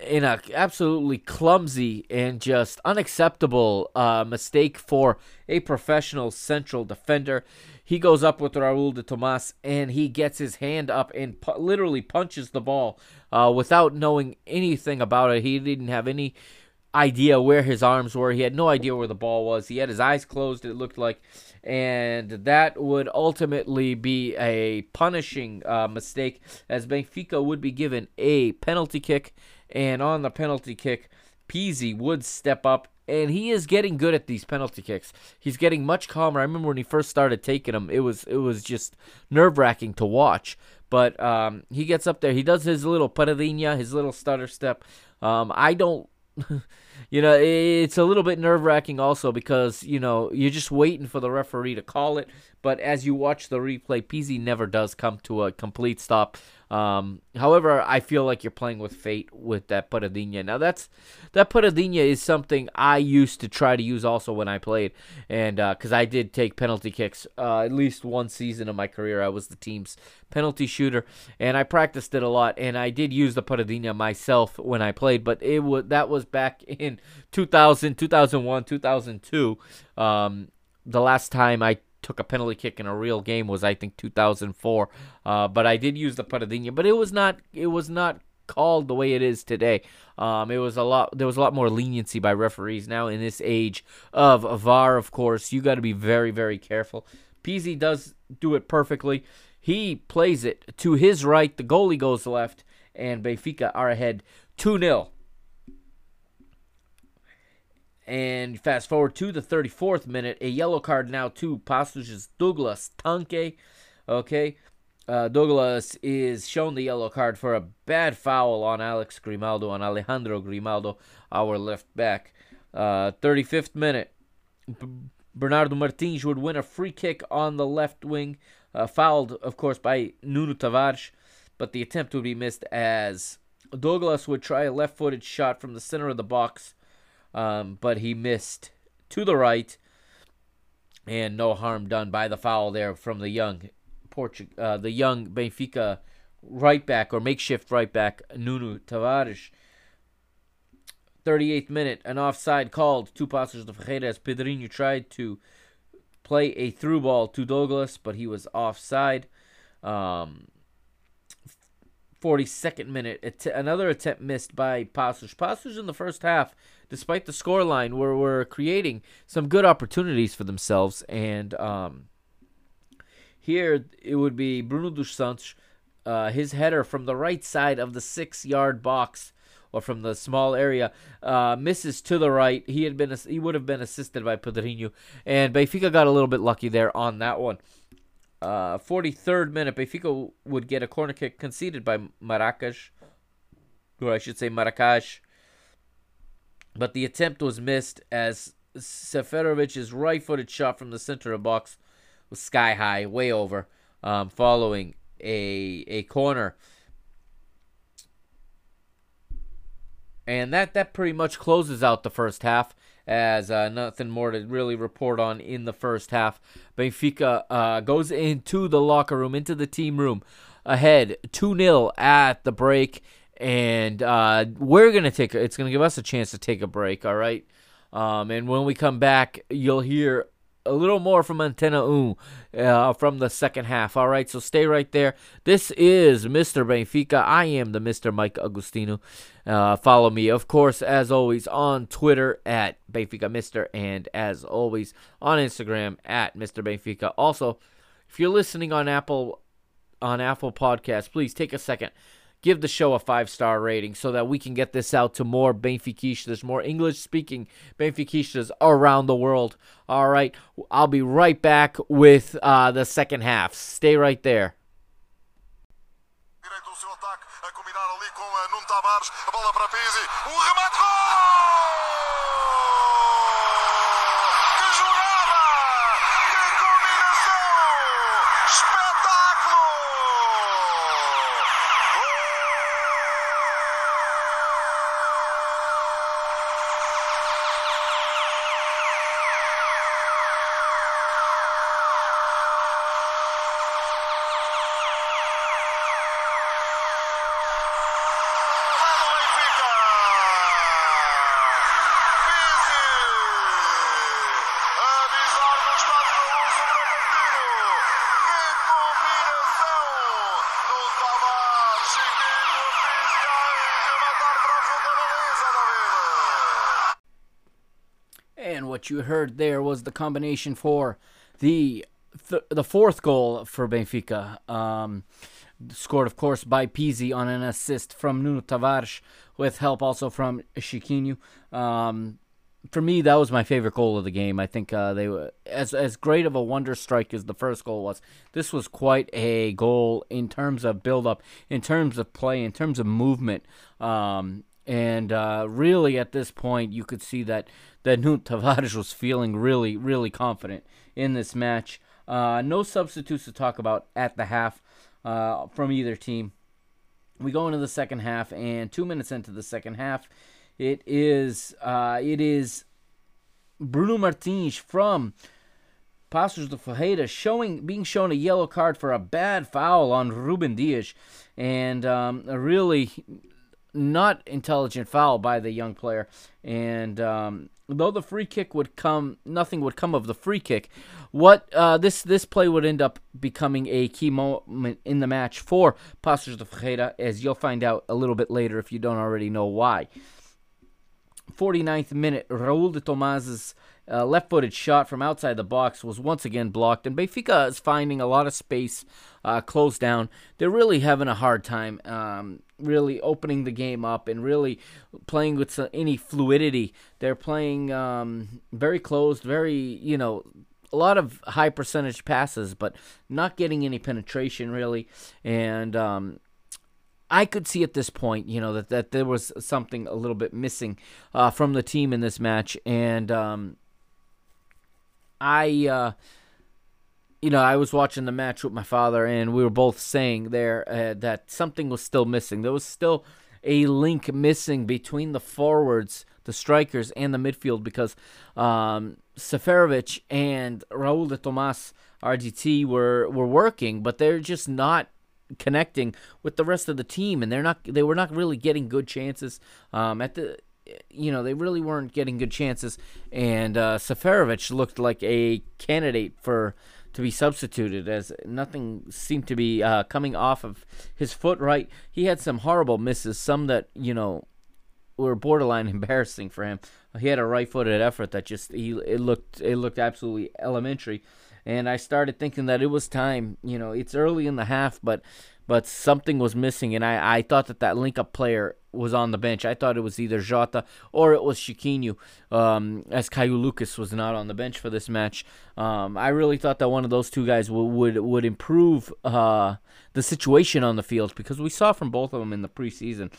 in a absolutely clumsy and just unacceptable uh, mistake for a professional central defender. He goes up with Raul de Tomas and he gets his hand up and pu- literally punches the ball uh, without knowing anything about it. He didn't have any idea where his arms were. He had no idea where the ball was. He had his eyes closed, it looked like. And that would ultimately be a punishing uh, mistake, as Benfica would be given a penalty kick. And on the penalty kick, Pizzi would step up, and he is getting good at these penalty kicks. He's getting much calmer. I remember when he first started taking them, it was it was just nerve wracking to watch. But um, he gets up there, he does his little paradinha, his little stutter step. Um, I don't you know, it's a little bit nerve wracking also because, you know, you're just waiting for the referee to call it. But as you watch the replay, Pizzi never does come to a complete stop. Um, however, I feel like you're playing with fate with that Paradinha. Now that's that Paradinha is something I used to try to use also when I played, and because uh, I did take penalty kicks uh, at least one season of my career, I was the team's penalty shooter, and I practiced it a lot, and I did use the Paradinha myself when I played, but it was that was back in 2000, 2001, 2002. Um, the last time I took a penalty kick in a real game was I think 2004. Uh, but I did use the Paradinha, but it was not it was not called the way it is today. Um, it was a lot. There was a lot more leniency by referees now in this age of VAR. Of course, you got to be very very careful. Pizzi does do it perfectly. He plays it to his right. The goalie goes left, and Benfica are ahead 2 0. And fast forward to the 34th minute, a yellow card now to Paços Douglas Tanque. Okay, uh, Douglas is shown the yellow card for a bad foul on Alex Grimaldo, on Alejandro Grimaldo, our left back. Uh, 35th minute, B- Bernardo Martins would win a free kick on the left wing, uh, fouled, of course, by Nuno Tavares, but the attempt would be missed as Douglas would try a left footed shot from the center of the box um, but he missed to the right, and no harm done by the foul there from the young Portu- uh, the young Benfica right back or makeshift right back Nuno Tavares. 38th minute, an offside called. Two passes to Ferreira as Pedrinho tried to play a through ball to Douglas, but he was offside. Um, 42nd minute, another attempt missed by Paços. Paços in the first half, despite the scoreline, were, were creating some good opportunities for themselves. And um, here it would be Bruno dos Santos, uh, his header from the right side of the six yard box or from the small area uh, misses to the right. He had been he would have been assisted by Pedrinho, and Benfica got a little bit lucky there on that one. Uh, 43rd minute, Benfica would get a corner kick conceded by Maracas, or I should say Maracas. But the attempt was missed as Seferovic's right-footed shot from the center of the box was sky high, way over, um, following a a corner. And that that pretty much closes out the first half. As uh, nothing more to really report on in the first half. Benfica uh, goes into the locker room, into the team room, ahead 2 0 at the break. And uh, we're going to take it's going to give us a chance to take a break, all right? Um, and when we come back, you'll hear a little more from Antenna U uh, from the second half. All right, so stay right there. This is Mr. Benfica. I am the Mr. Mike Agustino. Uh, follow me, of course, as always, on Twitter at Benfica Mister, and as always on Instagram at Mr. Benfica. Also, if you're listening on Apple on Apple Podcasts, please take a second give the show a five star rating so that we can get this out to more Benfiquistas, more English speaking Benfiquistas around the world. All right, I'll be right back with uh, the second half. Stay right there. You heard there was the combination for the th- the fourth goal for Benfica. Um, scored, of course, by Pizzi on an assist from Nuno Tavares, with help also from Chiquinho. Um, for me, that was my favorite goal of the game. I think uh, they were as as great of a wonder strike as the first goal was. This was quite a goal in terms of build up, in terms of play, in terms of movement. Um, and uh, really, at this point, you could see that that Nuno Tavares was feeling really, really confident in this match. Uh, no substitutes to talk about at the half uh, from either team. We go into the second half, and two minutes into the second half, it is uh, it is Bruno Martins from Paços de Ferreira showing being shown a yellow card for a bad foul on Ruben Dias, and um, really not intelligent foul by the young player. And um, though the free kick would come, nothing would come of the free kick. What uh, this this play would end up becoming a key moment in the match for Passos de Ferreira, as you'll find out a little bit later if you don't already know why. 49th minute, Raul de Tomas's uh, left-footed shot from outside the box was once again blocked, and Benfica is finding a lot of space uh, closed down. They're really having a hard time, um, really opening the game up and really playing with any fluidity. They're playing um, very closed, very you know a lot of high percentage passes, but not getting any penetration really, and um, I could see at this point, you know, that, that there was something a little bit missing uh, from the team in this match, and um, I, uh, you know, I was watching the match with my father, and we were both saying there uh, that something was still missing. There was still a link missing between the forwards, the strikers, and the midfield because um, Seferovic and Raul de Tomas RDT were were working, but they're just not connecting with the rest of the team, and they're not they were not really getting good chances um, at the you know, they really weren't getting good chances, and uh, Seferovic looked like a candidate for to be substituted as nothing seemed to be uh, coming off of his foot right. He had some horrible misses, some that, you know, were borderline embarrassing for him. He had a right-footed effort that just he it looked it looked absolutely elementary, and I started thinking that it was time. You know, it's early in the half, but but something was missing, and I, I thought that that link-up player was on the bench. I thought it was either Jota or it was Chiquinho, um, as Caio Lucas was not on the bench for this match. Um, I really thought that one of those two guys would would, would improve uh, the situation on the field because we saw from both of them in the preseason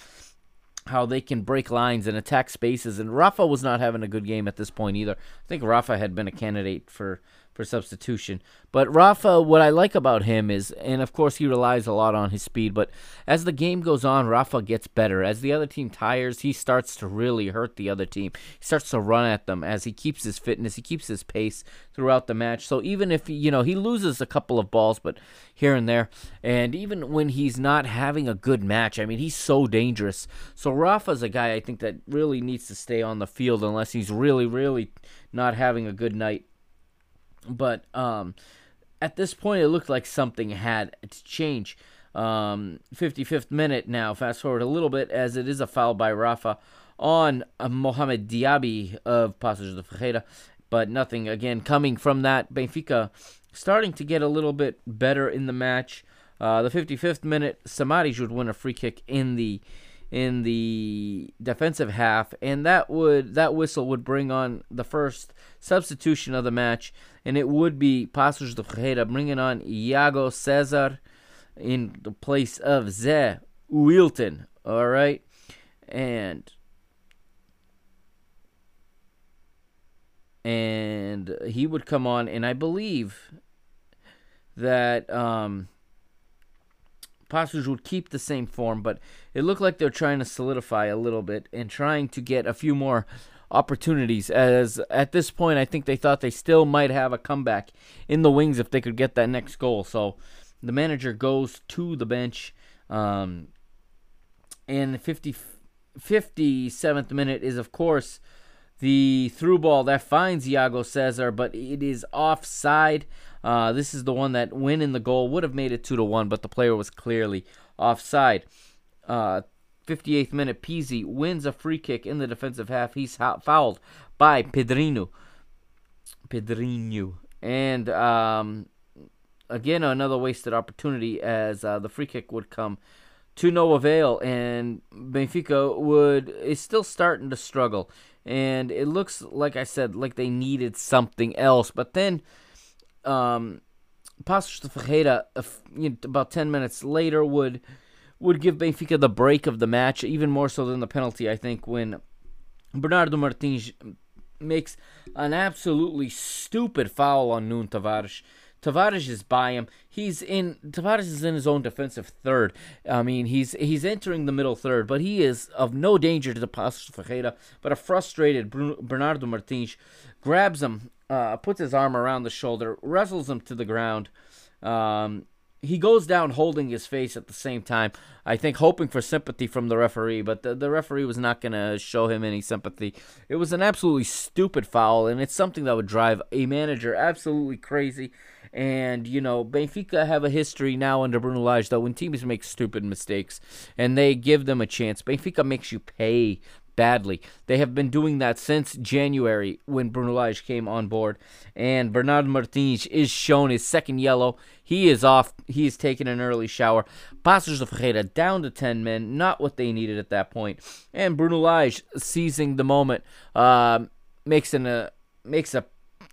how they can break lines and attack spaces. And Rafa was not having a good game at this point either. I think Rafa had been a candidate for for substitution. But Rafa, what I like about him is, and of course he relies a lot on his speed, but as the game goes on, Rafa gets better. As the other team tires, he starts to really hurt the other team. He starts to run at them as he keeps his fitness, he keeps his pace throughout the match. So even if, you know, he loses a couple of balls, but here and there, and even when he's not having a good match, I mean, he's so dangerous. So Rafa's a guy I think that really needs to stay on the field unless he's really, really not having a good night. But um, at this point, it looked like something had to change. Um, 55th minute now. Fast forward a little bit as it is a foul by Rafa on uh, Mohamed Diaby of Paços de Ferreira, but nothing again coming from that. Benfica starting to get a little bit better in the match. Uh, the 55th minute, Samaris would win a free kick in the in the defensive half, and that would that whistle would bring on the first substitution of the match, and it would be Paços de Ferreira bringing on Iago Cesar in the place of Ze Wilton. All right, and and he would come on, and I believe that um, Paços would keep the same form, but it looked like they're trying to solidify a little bit and trying to get a few more opportunities. As at this point, I think they thought they still might have a comeback in the wings if they could get that next goal. So the manager goes to the bench. Um, and the 50, 57th minute is, of course, the through ball that finds Iago Cesar, but it is offside. Uh, this is the one that, when in the goal, would have made it 2 to 1, but the player was clearly offside. Uh, 58th minute, Pizzi wins a free kick in the defensive half. He's fouled by Pedrinho. Pedrinho. And um, again, another wasted opportunity as uh, the free kick would come to no avail, and Benfica would is still starting to struggle. And it looks like I said, like they needed something else. But then, um, de Ferreira, about ten minutes later, would would give Benfica the break of the match, even more so than the penalty, I think, when Bernardo Martins makes an absolutely stupid foul on Nuno Tavares. Tavares is by him. He's in Tavares is in his own defensive third. I mean, he's he's entering the middle third, but he is of no danger to the Paços Ferreira. But a frustrated Bruno, Bernardo Martins grabs him, uh, puts his arm around the shoulder, wrestles him to the ground. Um, he goes down holding his face at the same time. I think hoping for sympathy from the referee, but the, the referee was not going to show him any sympathy. It was an absolutely stupid foul, and it's something that would drive a manager absolutely crazy. And, you know, Benfica have a history now under Bruno Lage though, when teams make stupid mistakes and they give them a chance, Benfica makes you pay badly. They have been doing that since January when Bruno Lage came on board. And Bernard Martins is shown his second yellow. He is off. He is taking an early shower. Paços de Ferreira down to 10 men. Not what they needed at that point. And Bruno Lage seizing the moment uh, makes, an, uh, makes a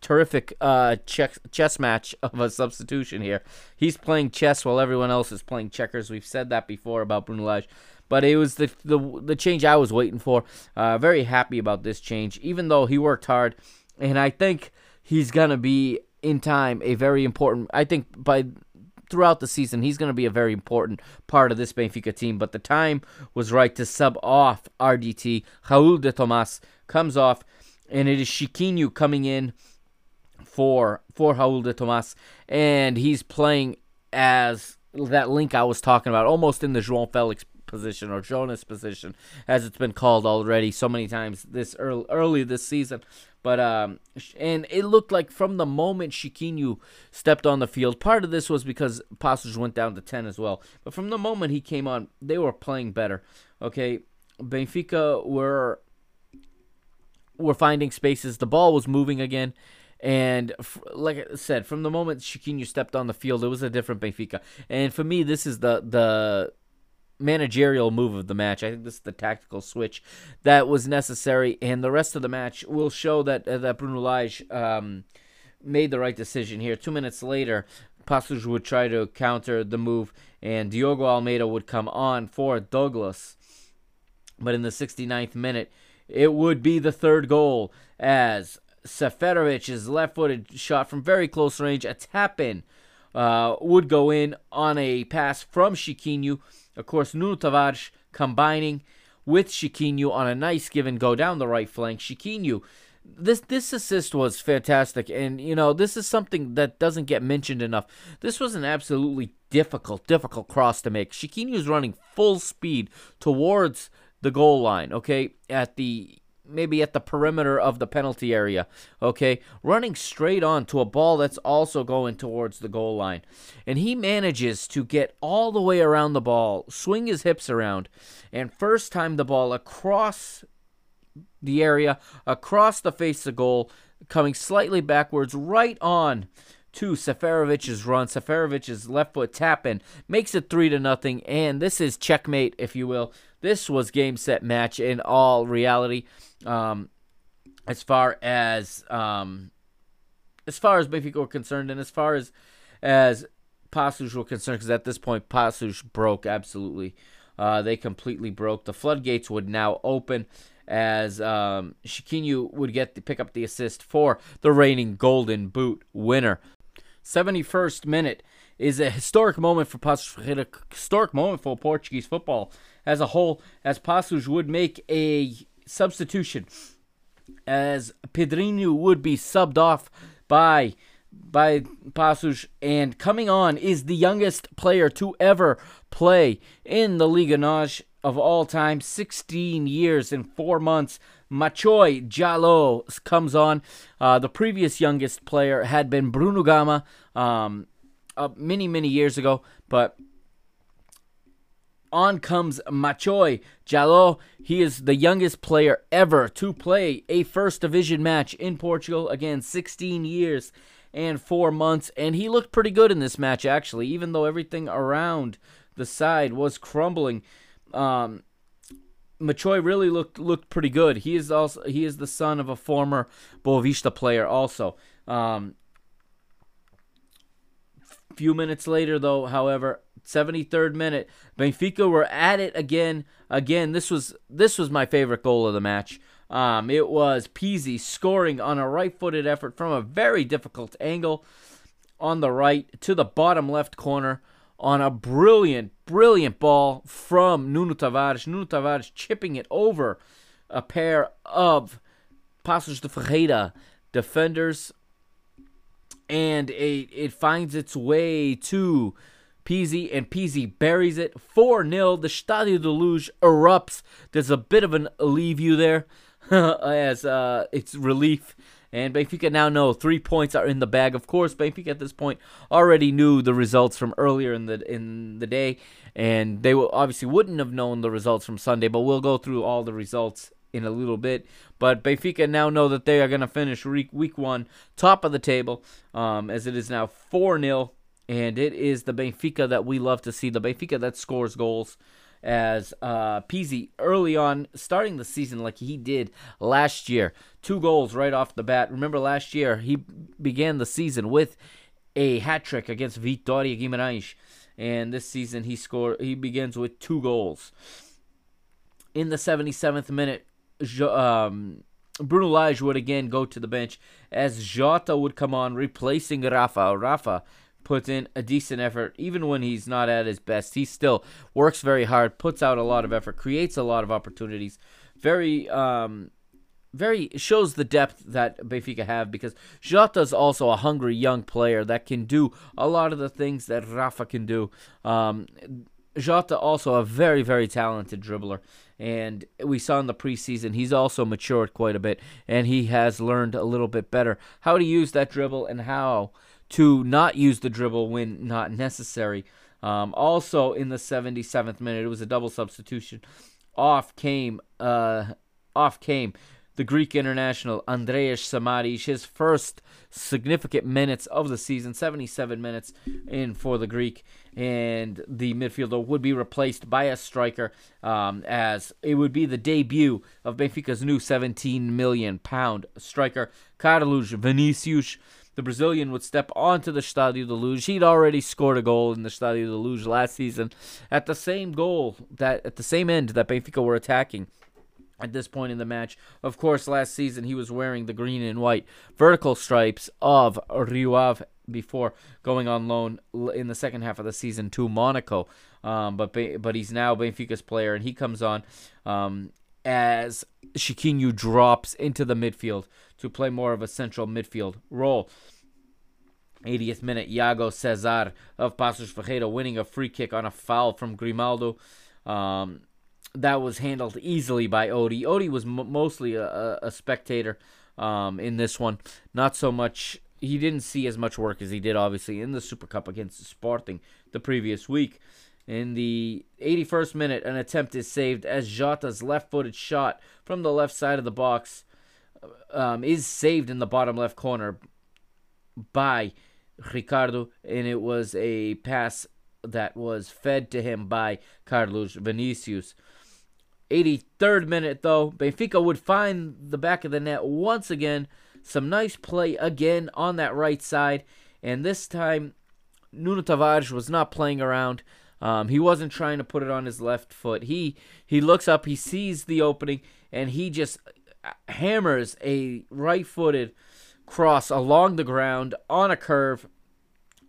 terrific uh, chess, chess match of a substitution here. He's playing chess while everyone else is playing checkers. We've said that before about Bruno Lage but it was the the, the change I was waiting for. Uh, very happy about this change, even though he worked hard, and I think he's gonna be in time a very important. I think by throughout the season he's gonna be a very important part of this Benfica team. But the time was right to sub off RDT. Raul de Tomas comes off, and it is Chiquinho coming in for for Raul de Tomas, and he's playing as that link I was talking about, almost in the João Felix position or Jonas position, as it's been called already so many times this early, early this season. But um, and it looked like from the moment Chiquinho stepped on the field, part of this was because Paços went down to ten as well. But from the moment he came on, they were playing better. Okay, Benfica were were finding spaces. The ball was moving again. And f- like I said, from the moment Chiquinho stepped on the field, it was a different Benfica. And for me, this is the the managerial move of the match. I think this is the tactical switch that was necessary, and the rest of the match will show that uh, that Bruno Lage um, made the right decision here. Two minutes later, Paços would try to counter the move, and Diogo Almeida would come on for Douglas. But in the 69th minute, it would be the third goal as Seferovic's left-footed shot from very close range, a tap in, uh, would go in on a pass from Chiquinho. Of course, Nuno Tavares combining with Chiquinho on a nice give and go down the right flank. Chiquinho, this this assist was fantastic, and you know this is something that doesn't get mentioned enough. This was an absolutely difficult, difficult cross to make. Chiquinho's running full speed towards the goal line. Okay, at the maybe at the perimeter of the penalty area, okay? Running straight on to a ball that's also going towards the goal line. And he manages to get all the way around the ball, swing his hips around, and first time the ball across the area, across the face of goal, coming slightly backwards, right on to Seferovic's run. Seferovic's left foot tap in makes it three to nothing, and this is checkmate, if you will. This was game set match in all reality. Um, as far as um, as far as Benfica were concerned, and as far as as Paços were concerned, because at this point Paços broke absolutely. Uh, they completely broke. The floodgates would now open as um, Chiquinho would get to pick up the assist for the reigning Golden Boot winner. 71st minute is a historic moment for Ferreira, historic moment for Portuguese football as a whole, as Paços would make a substitution, as Pedrinho would be subbed off by by Paços, and coming on is the youngest player to ever play in the Liga NOS of all time, 16 years and 4 months. Machoy Jallo comes on. Uh, the previous youngest player had been Bruno Gama um, uh, many, many years ago, but on comes Machoy Jallo. He is the youngest player ever to play a first division match in Portugal. Again, 16 years and four months. And he looked pretty good in this match, actually, even though everything around the side was crumbling. Um, Machoy really looked looked pretty good. He is also he is the son of a former Boavista player, also. Um, few minutes later, though, however, 73rd minute, Benfica were at it again. Again, this was this was my favorite goal of the match. Um, it was Pizzi scoring on a right-footed effort from a very difficult angle on the right to the bottom left corner on a brilliant, brilliant ball from Nuno Tavares. Nuno Tavares chipping it over a pair of Paços de Ferreira defenders, and it, it finds its way to Pizzi, and Pizzi buries it 4 0. The Stadio de Luz erupts. There's a bit of an leave you there as uh, it's relief. And Benfica now know three points are in the bag. Of course, Benfica at this point already knew the results from earlier in the in the day, and they will, obviously wouldn't have known the results from Sunday. But we'll go through all the results in a little bit. But Benfica now know that they are going to finish week, week one top of the table, um, as it is now 4 0. And it is the Benfica that we love to see, the Benfica that scores goals. As uh, Pizzi early on, starting the season like he did last year, two goals right off the bat. Remember last year, he began the season with a hat trick against Vitória Guimarães. And this season, he scored. He begins with two goals. In the 77th minute, um, Bruno Lage would again go to the bench as Jota would come on, replacing Rafa. Rafa puts in a decent effort, even when he's not at his best. He still works very hard, puts out a lot of effort, creates a lot of opportunities. Very, um, very shows the depth that Benfica have because Jota's also a hungry young player that can do a lot of the things that Rafa can do. Um, Jota also a very very talented dribbler, and we saw in the preseason he's also matured quite a bit, and he has learned a little bit better how to use that dribble and how to not use the dribble when not necessary. Um, also in the 77th minute, it was a double substitution. Off came uh, off came the Greek international Andreas Samaris, his first significant minutes of the season, 77 minutes in for the Greek, and the midfielder would be replaced by a striker, um, as it would be the debut of Benfica's new 17 million pound striker, Carlos Vinicius. The Brazilian would step onto the Stadio de Luz. He'd already scored a goal in the Stadio de Luz last season at the same goal that at the same end that Benfica were attacking at this point in the match. Of course, last season he was wearing the green and white vertical stripes of Rio Ave before going on loan in the second half of the season to Monaco. Um, but but he's now Benfica's player, and he comes on um, as Chiquinho drops into the midfield to play more of a central midfield role. 80th minute, Iago Cesar of Paços Ferreira winning a free kick on a foul from Grimaldo. Um, that was handled easily by Odie. Odie was m- mostly a, a spectator um, in this one. Not so much. He didn't see as much work as he did, obviously, in the Super Cup against Sporting the previous week. In the 81st minute, an attempt is saved as Jota's left footed shot from the left side of the box um, is saved in the bottom left corner by Ricardo, and it was a pass that was fed to him by Carlos Vinicius. 83rd minute, though, Benfica would find the back of the net once again. Some nice play again on that right side, and this time Nuno Tavares was not playing around. Um, he wasn't trying to put it on his left foot. He he looks up, he sees the opening, and he just hammers a right-footed cross along the ground on a curve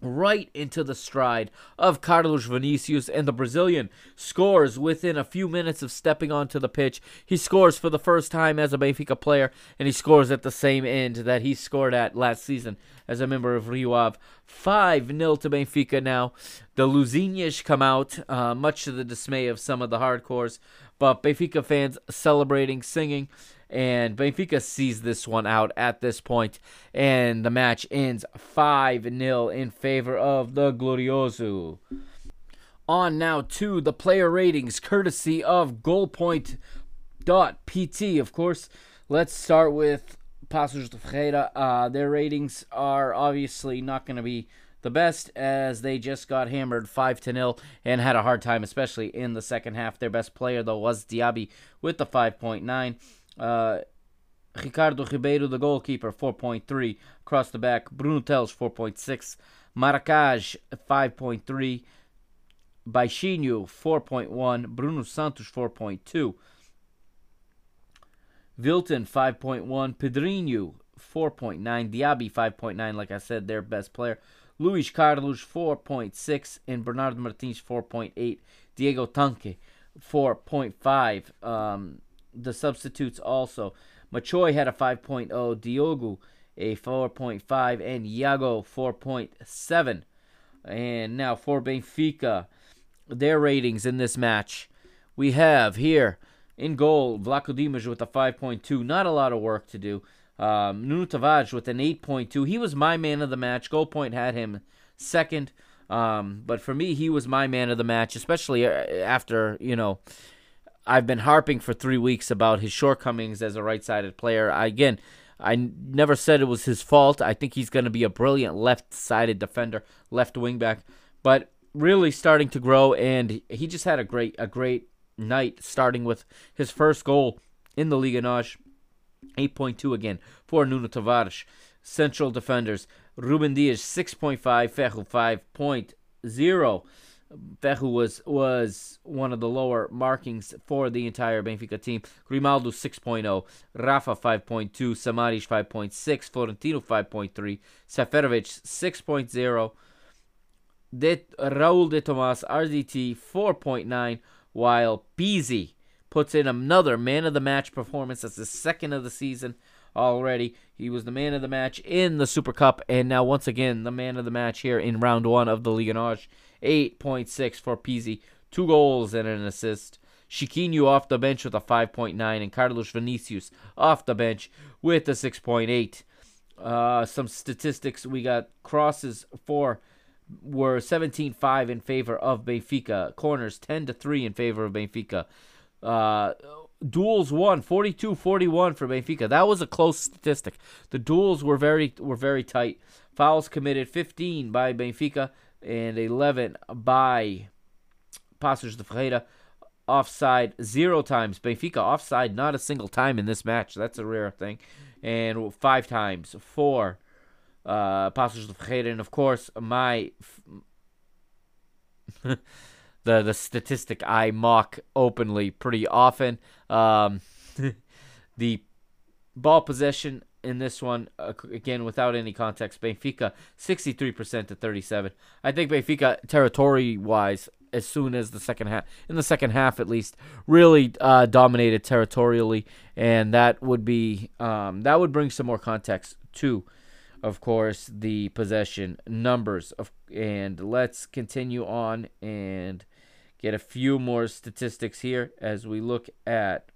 right into the stride of Carlos Vinicius, and the Brazilian scores within a few minutes of stepping onto the pitch. He scores for the first time as a Benfica player, and he scores at the same end that he scored at last season as a member of Rio Ave. 5 0 to Benfica now. The Luzinhas come out, uh, much to the dismay of some of the hardcores, but Benfica fans celebrating, singing and Benfica sees this one out at this point, and the match ends 5 0 in favor of the Glorioso. On now to the player ratings, courtesy of goalpoint.pt, of course. Let's start with Paços de Ferreira. Uh, their ratings are obviously not going to be the best as they just got hammered 5 to 0 and had a hard time, especially in the second half. Their best player, though, was Diaby with the 5.9. Uh, Ricardo Ribeiro, the goalkeeper, 4.3. Across the back, Bruno Teles, 4.6. Maracás, 5.3. Baixinho, 4.1. Bruno Santos, 4.2. Vilton, 5.1. Pedrinho, 4.9. Diaby, 5.9. Like I said, their best player. Luis Carlos, 4.6. And Bernardo Martins, 4.8. Diego Tanque, 4.5. Um, the substitutes also. Machoy had a 5.0, Diogo a 4.5, and Iago 4.7. And now for Benfica, their ratings in this match. We have here in goal Vlachodimos with a 5.2. Not a lot of work to do. Um, Nuno Tavares with an 8.2. He was my man of the match. Goal point had him second. Um, but for me, he was my man of the match, especially uh, after, you know, I've been harping for three weeks about his shortcomings as a right sided player. I, again, I never said it was his fault. I think he's going to be a brilliant left sided defender, left wing back, but really starting to grow. And he just had a great, a great night, starting with his first goal in the Liga NOS. 8.2 again for Nuno Tavares. Central defenders Ruben Dias 6.5, Ferro 5.0. Ferro was was one of the lower markings for the entire Benfica team. Grimaldo 6.0, Rafa 5.2, Samaris 5.6, Florentino 5.3, Seferovic 6.0, de, Raul de Tomas RDT 4.9, while Pizzi puts in another man of the match performance. That's the second of the season already. He was the man of the match in the Super Cup, and now once again the man of the match here in round one of the Liga NOS. 8.6 for Pizzi, two goals and an assist. Chiquinho off the bench with a 5.9, and Carlos Vinicius off the bench with a 6.8. Uh, some statistics we got crosses for were 17-5 in favor of Benfica, corners 10 to 3 in favor of Benfica. Uh, duels won 42-41 for Benfica. That was a close statistic. The duels were very were very tight. Fouls committed 15 by Benfica and 11 by Paços de Ferreira. Offside zero times. Benfica offside not a single time in this match. That's a rare thing. And five times for uh, Paços de Ferreira. And of course, my the the statistic I mock openly pretty often. Um, the ball possession in this one again without any context. Benfica 63% to 37. I think Benfica territory wise as soon as the second half in the second half at least really uh, dominated territorially and that would be um, that would bring some more context to of course the possession numbers of and let's continue on and get a few more statistics here as we look at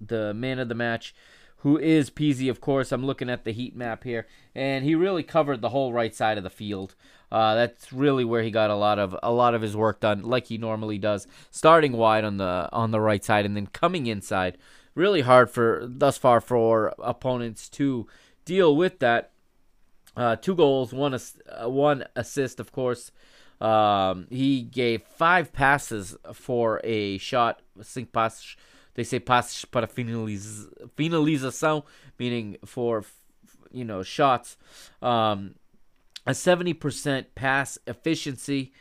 the man of the match, who is Pizzi, of course. I'm looking at the heat map here, and he really covered the whole right side of the field. Uh, that's really where he got a lot of a lot of his work done, like he normally does, starting wide on the on the right side and then coming inside. Really hard for thus far for opponents to deal with that. Uh, two goals, one ass- uh, one assist, of course. Um, he gave five passes for a shot, cinco passes they say passes para finaliz- finalização, meaning for you know shots. Um, a seventy percent pass efficiency,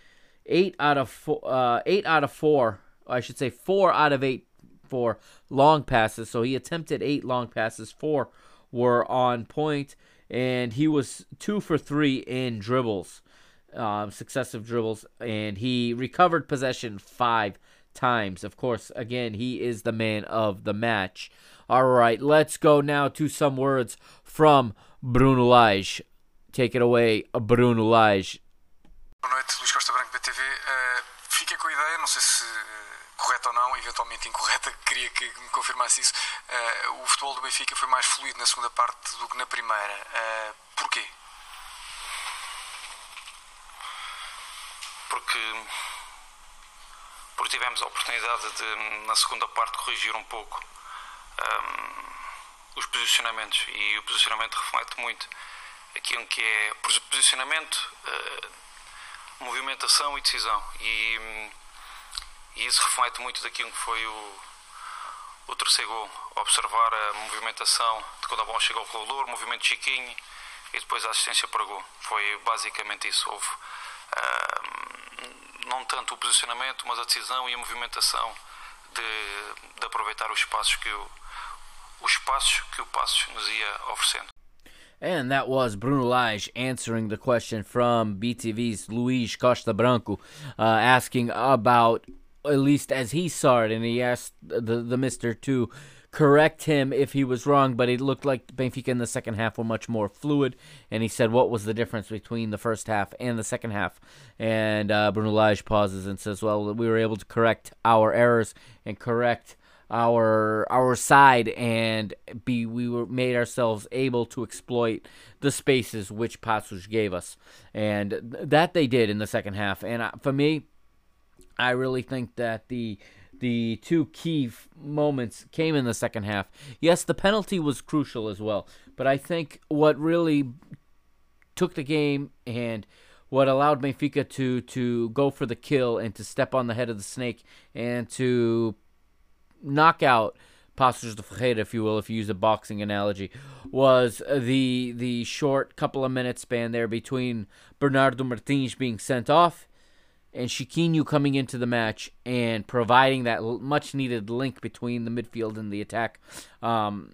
eight out of four, uh, eight out of four. I should say four out of eight for long passes. So he attempted eight long passes. Four were on point, and he was two for three in dribbles, um, successive dribbles, and he recovered possession five times. Of course, again, he is the man of the match. All right, let's go now to some words from Bruno Lage. Take it away, Bruno Lage. Boa noite, Luís Costa Branco, BTV. Uh, fiquei com a ideia, não sei se uh, correta ou não, eventualmente incorreta, queria que me confirmasse isso. Uh, o futebol do Benfica foi mais fluido na segunda parte do que na primeira. Uh, porquê? Porque, porque tivemos a oportunidade de, na segunda parte, corrigir um pouco um, os posicionamentos. E o posicionamento reflete muito aquilo que é posicionamento, uh, movimentação e decisão. E, e, isso reflete muito daquilo que foi o, o terceiro gol. Observar a movimentação de quando a bola chega ao corredor, movimento chiquinho e depois a assistência para gol. Foi basicamente isso. Houve uh, não tanto o posicionamento, mas a decisão e a movimentação de, de aproveitar os espaços que o, os espaços que o Passos nos ia oferecendo. And that was Bruno Lage answering the question from BTV's Luis Costa Branco, uh, asking about, at least as he saw it, and he asked the, the mister to correct him if he was wrong, but it looked like Benfica in the second half were much more fluid, and he said what was the difference between the first half and the second half. And uh, Bruno Lage pauses and says, well, we were able to correct our errors and correct our our side and be we were made ourselves able to exploit the spaces which Paços gave us and that they did in the second half and for me I really think that the the two key f- moments came in the second half. Yes the penalty was crucial as well but I think what really took the game and what allowed Benfica to to go for the kill and to step on the head of the snake and to knockout Paços de Ferreira, if you will, if you use a boxing analogy, was the the short couple of minutes span there between Bernardo Martins being sent off and Chiquinho coming into the match and providing that much needed link between the midfield and the attack. Um,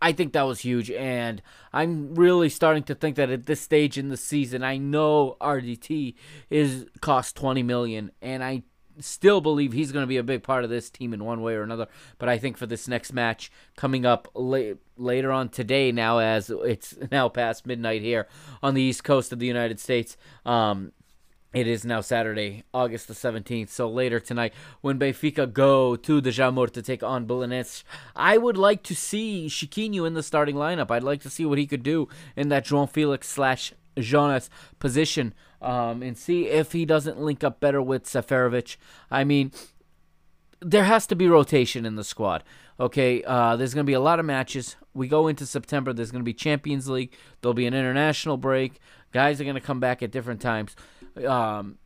I think that was huge, and I'm really starting to think that at this stage in the season, I know RDT is cost 20 million, and I still believe he's going to be a big part of this team in one way or another. But I think for this next match coming up la- later on today, now as it's now past midnight here on the east coast of the United States, um, It is now Saturday, August the 17th. So later tonight, when Benfica go to the Jamor to take on Belenenses, I would like to see Chiquinho in the starting lineup. I'd like to see what he could do in that João Felix slash Jonas position um, and see if he doesn't link up better with Seferovic. I mean, there has to be rotation in the squad. Okay, uh, there's going to be a lot of matches. We go into September. There's going to be Champions League. There'll be an international break. Guys are going to come back at different times. Um,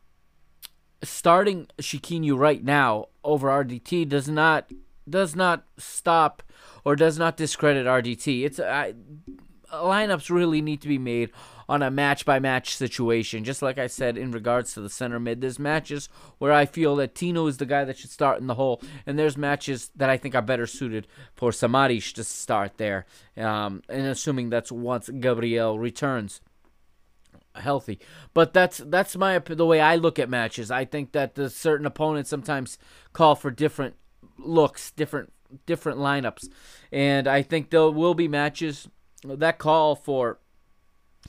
starting Chiquinho right now over RDT does not does not stop or does not discredit RDT. It's I, lineups really need to be made on a match by match situation. Just like I said in regards to the center mid, there's matches where I feel that Tino is the guy that should start in the hole, and there's matches that I think are better suited for Samaris to start there. Um, and assuming that's once Gabriel returns healthy. But that's that's my the way I look at matches. I think that the certain opponents sometimes call for different looks, different different lineups, and I think there will be matches that call for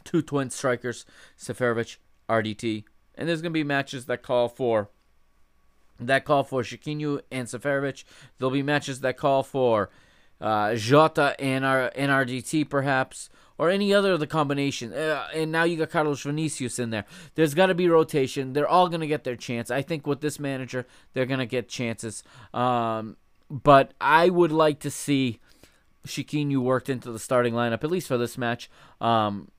two twin strikers, Seferovic, RDT, and there's gonna be matches that call for that call for Chiquinho and Seferovic. There'll be matches that call for uh, Jota and our and RDT perhaps, or any other of the combination. Uh, and now you got Carlos Vinicius in there. There's got to be rotation. They're all gonna get their chance. I think with this manager, they're gonna get chances. Um, but I would like to see Chiquinho worked into the starting lineup at least for this match. Um,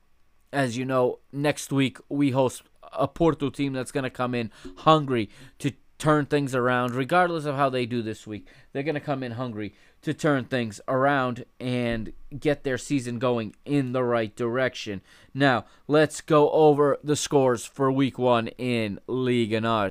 as you know, next week we host a Porto team that's going to come in hungry to turn things around, regardless of how they do this week. They're going to come in hungry to turn things around and get their season going in the right direction. Now, let's go over the scores for week one in Liga NOS.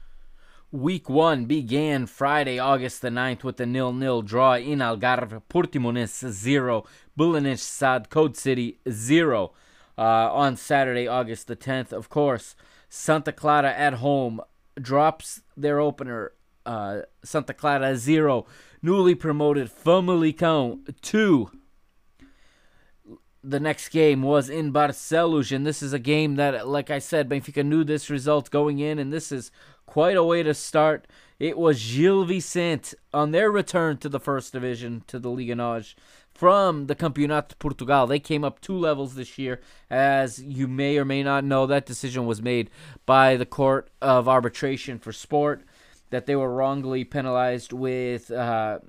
Week 1 began Friday, August the 9th with a nil-nil draw in Algarve, Portimonense 0, Belenenses SAD, Code City 0. Uh, on Saturday, August the 10th, of course, Santa Clara at home drops their opener, uh, Santa Clara 0, newly promoted Famalicão 2. The next game was in Barcelos, and this is a game that, like I said, Benfica knew this result going in, and this is quite a way to start. It was Gil Vicente on their return to the first division, to the Liga NOS, from the Campeonato Portugal. They came up two levels this year. As you may or may not know, that decision was made by the Court of Arbitration for Sport, that they were wrongly penalized with uh,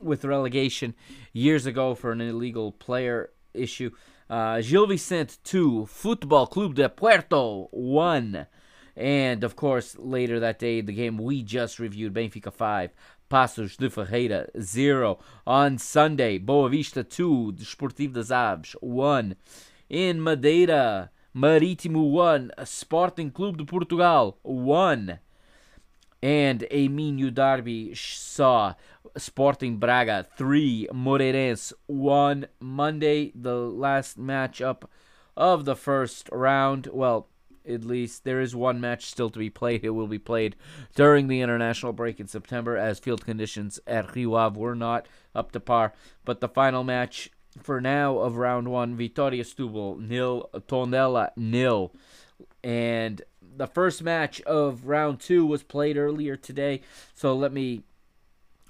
with relegation years ago for an illegal player issue. Uh, Gil Vicente 2, Football Club de Puerto 1. And of course, later that day, the game we just reviewed, Benfica 5, Paços de Ferreira 0. On Sunday, Boavista 2, Desportivo das Aves 1. In Madeira, Marítimo 1, Sporting Clube de Portugal 1. And a Minho Derby saw Sporting Braga 3, Moreirense 1. Monday, the last matchup of the first round. Well, at least there is one match still to be played. It will be played during the international break in September as field conditions at Rio Ave were not up to par. But the final match for now of round one, Vitoria Setúbal nil, Tondela nil. And the first match of round two was played earlier today. So let me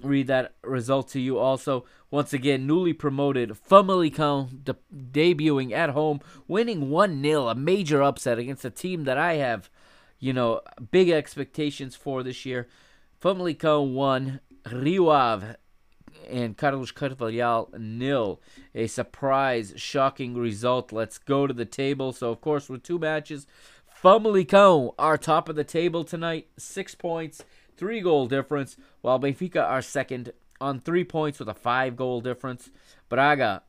read that result to you also. Once again, newly promoted Famalicão de- debuting at home, winning 1-0, a major upset against a team that I have, you know, big expectations for this year. Famalicão won, Rio Ave and Carlos Carvalhal nil. A surprise, shocking result. Let's go to the table. So, of course, with two matches, Famalicão are top of the table tonight, six points three goal difference, while Benfica are second on three points with a five goal difference. Braga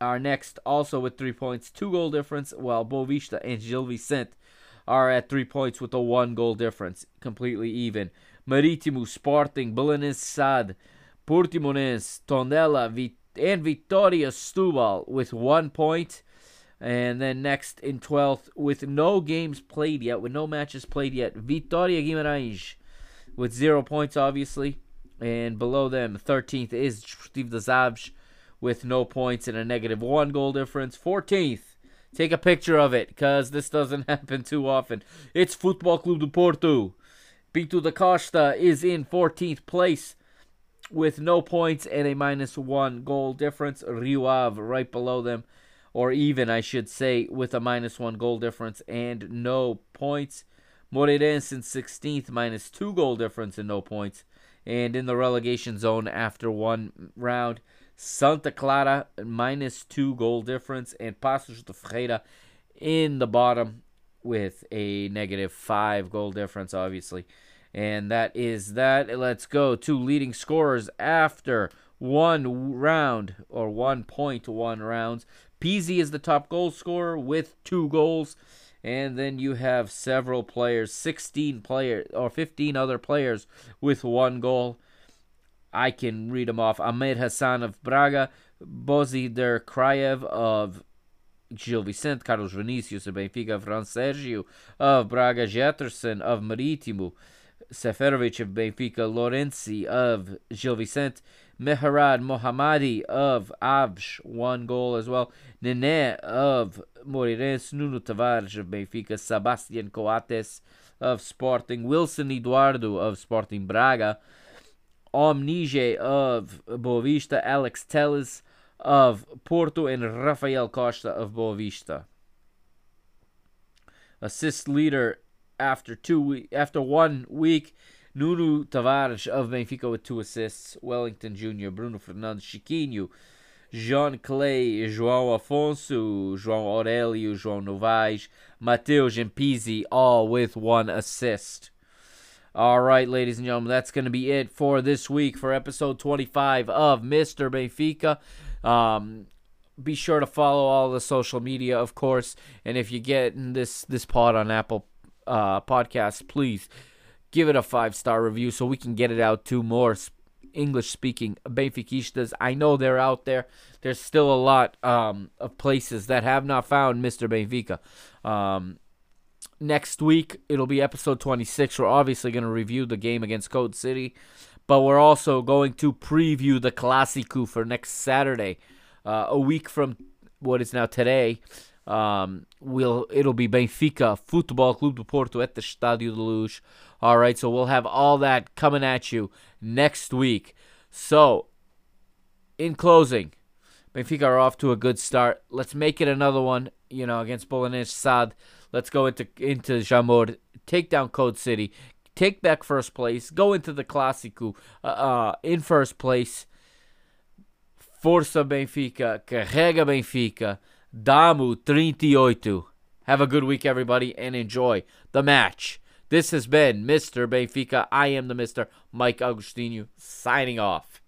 are next also with three points, two goal difference, while Boavista and Gil Vicente are at three points with a one goal difference, completely even. Marítimo, Sporting, Belenenses SAD, Portimonense, Tondela, and Vitoria Setúbal with one point. And then next in 12th, with no games played yet, with no matches played yet, Vitória Guimarães with zero points, obviously. And below them, 13th is das Aves with no points and a negative one goal difference. 14th, Take a picture of it, because this doesn't happen too often. It's Football Club do Porto. Pinto da Costa is in 14th place with no points and a minus one goal difference. Rio Ave right below them, or even, I should say, with a minus one goal difference and no points. Moreirense in 16th, minus two goal difference and no points. And in the relegation zone after one round, Santa Clara minus two goal difference, and Paços de Ferreira in the bottom with a negative five goal difference, obviously. And that is that. Let's go to leading scorers after one round or 1.1 rounds. Pizzi is the top goal scorer with two goals. And then you have several players, 16 players or 15 other players with one goal. I can read them off. Ahmed Hassan of Braga, Bozidar Kraev of Gil Vicente, Carlos Vinicius of Benfica, Fransérgio of Braga, Getterson of Marítimo, Seferovic of Benfica, Lourency of Gil Vicente, Mehrad Mohammadi of Aves, one goal as well, Nene of Moreirense, Nuno Tavares of Benfica, Sebastian Coates of Sporting, Wilson Eduardo of Sporting Braga, Omnige of Boavista, Alex Telles of Porto, and Rafael Costa of Boavista. Assist leader after two we- after one week, Nuno Tavares of Benfica with two assists, Wellington Jr., Bruno Fernandes, Chiquinho, Jean Clay, João Afonso, João Aurelio, João Novaes, Mateus and all with one assist. All right, ladies and gentlemen, that's going to be it for this week for episode 25 of Mr. Benfica. Um, be sure to follow all the social media, of course, and if you get this this pod on Apple uh, podcast, please give it a five star review so we can get it out to more English speaking Benfiquistas. I know they're out there. There's still a lot um, of places that have not found Mr. Benfica. Um, next week it'll be episode 26 we're obviously going to review the game against code city but we're also going to preview the Clásico for next saturday uh, a week from what is now today um, we'll it'll be benfica futebol clube do porto at the Estádio de luz. All right so we'll have all that coming at you next week. So in closing Benfica are off to a good start. Let's make it another one, you know, against Bolognese Sad. Let's go into into Jamor, take down Code City, take back first place, go into the Clásico uh, uh, in first place. Força Benfica, carrega Benfica, Damu 38. Have a good week, everybody, and enjoy the match. This has been Mr. Benfica. I am the Mr. Mike Agostinho, signing off.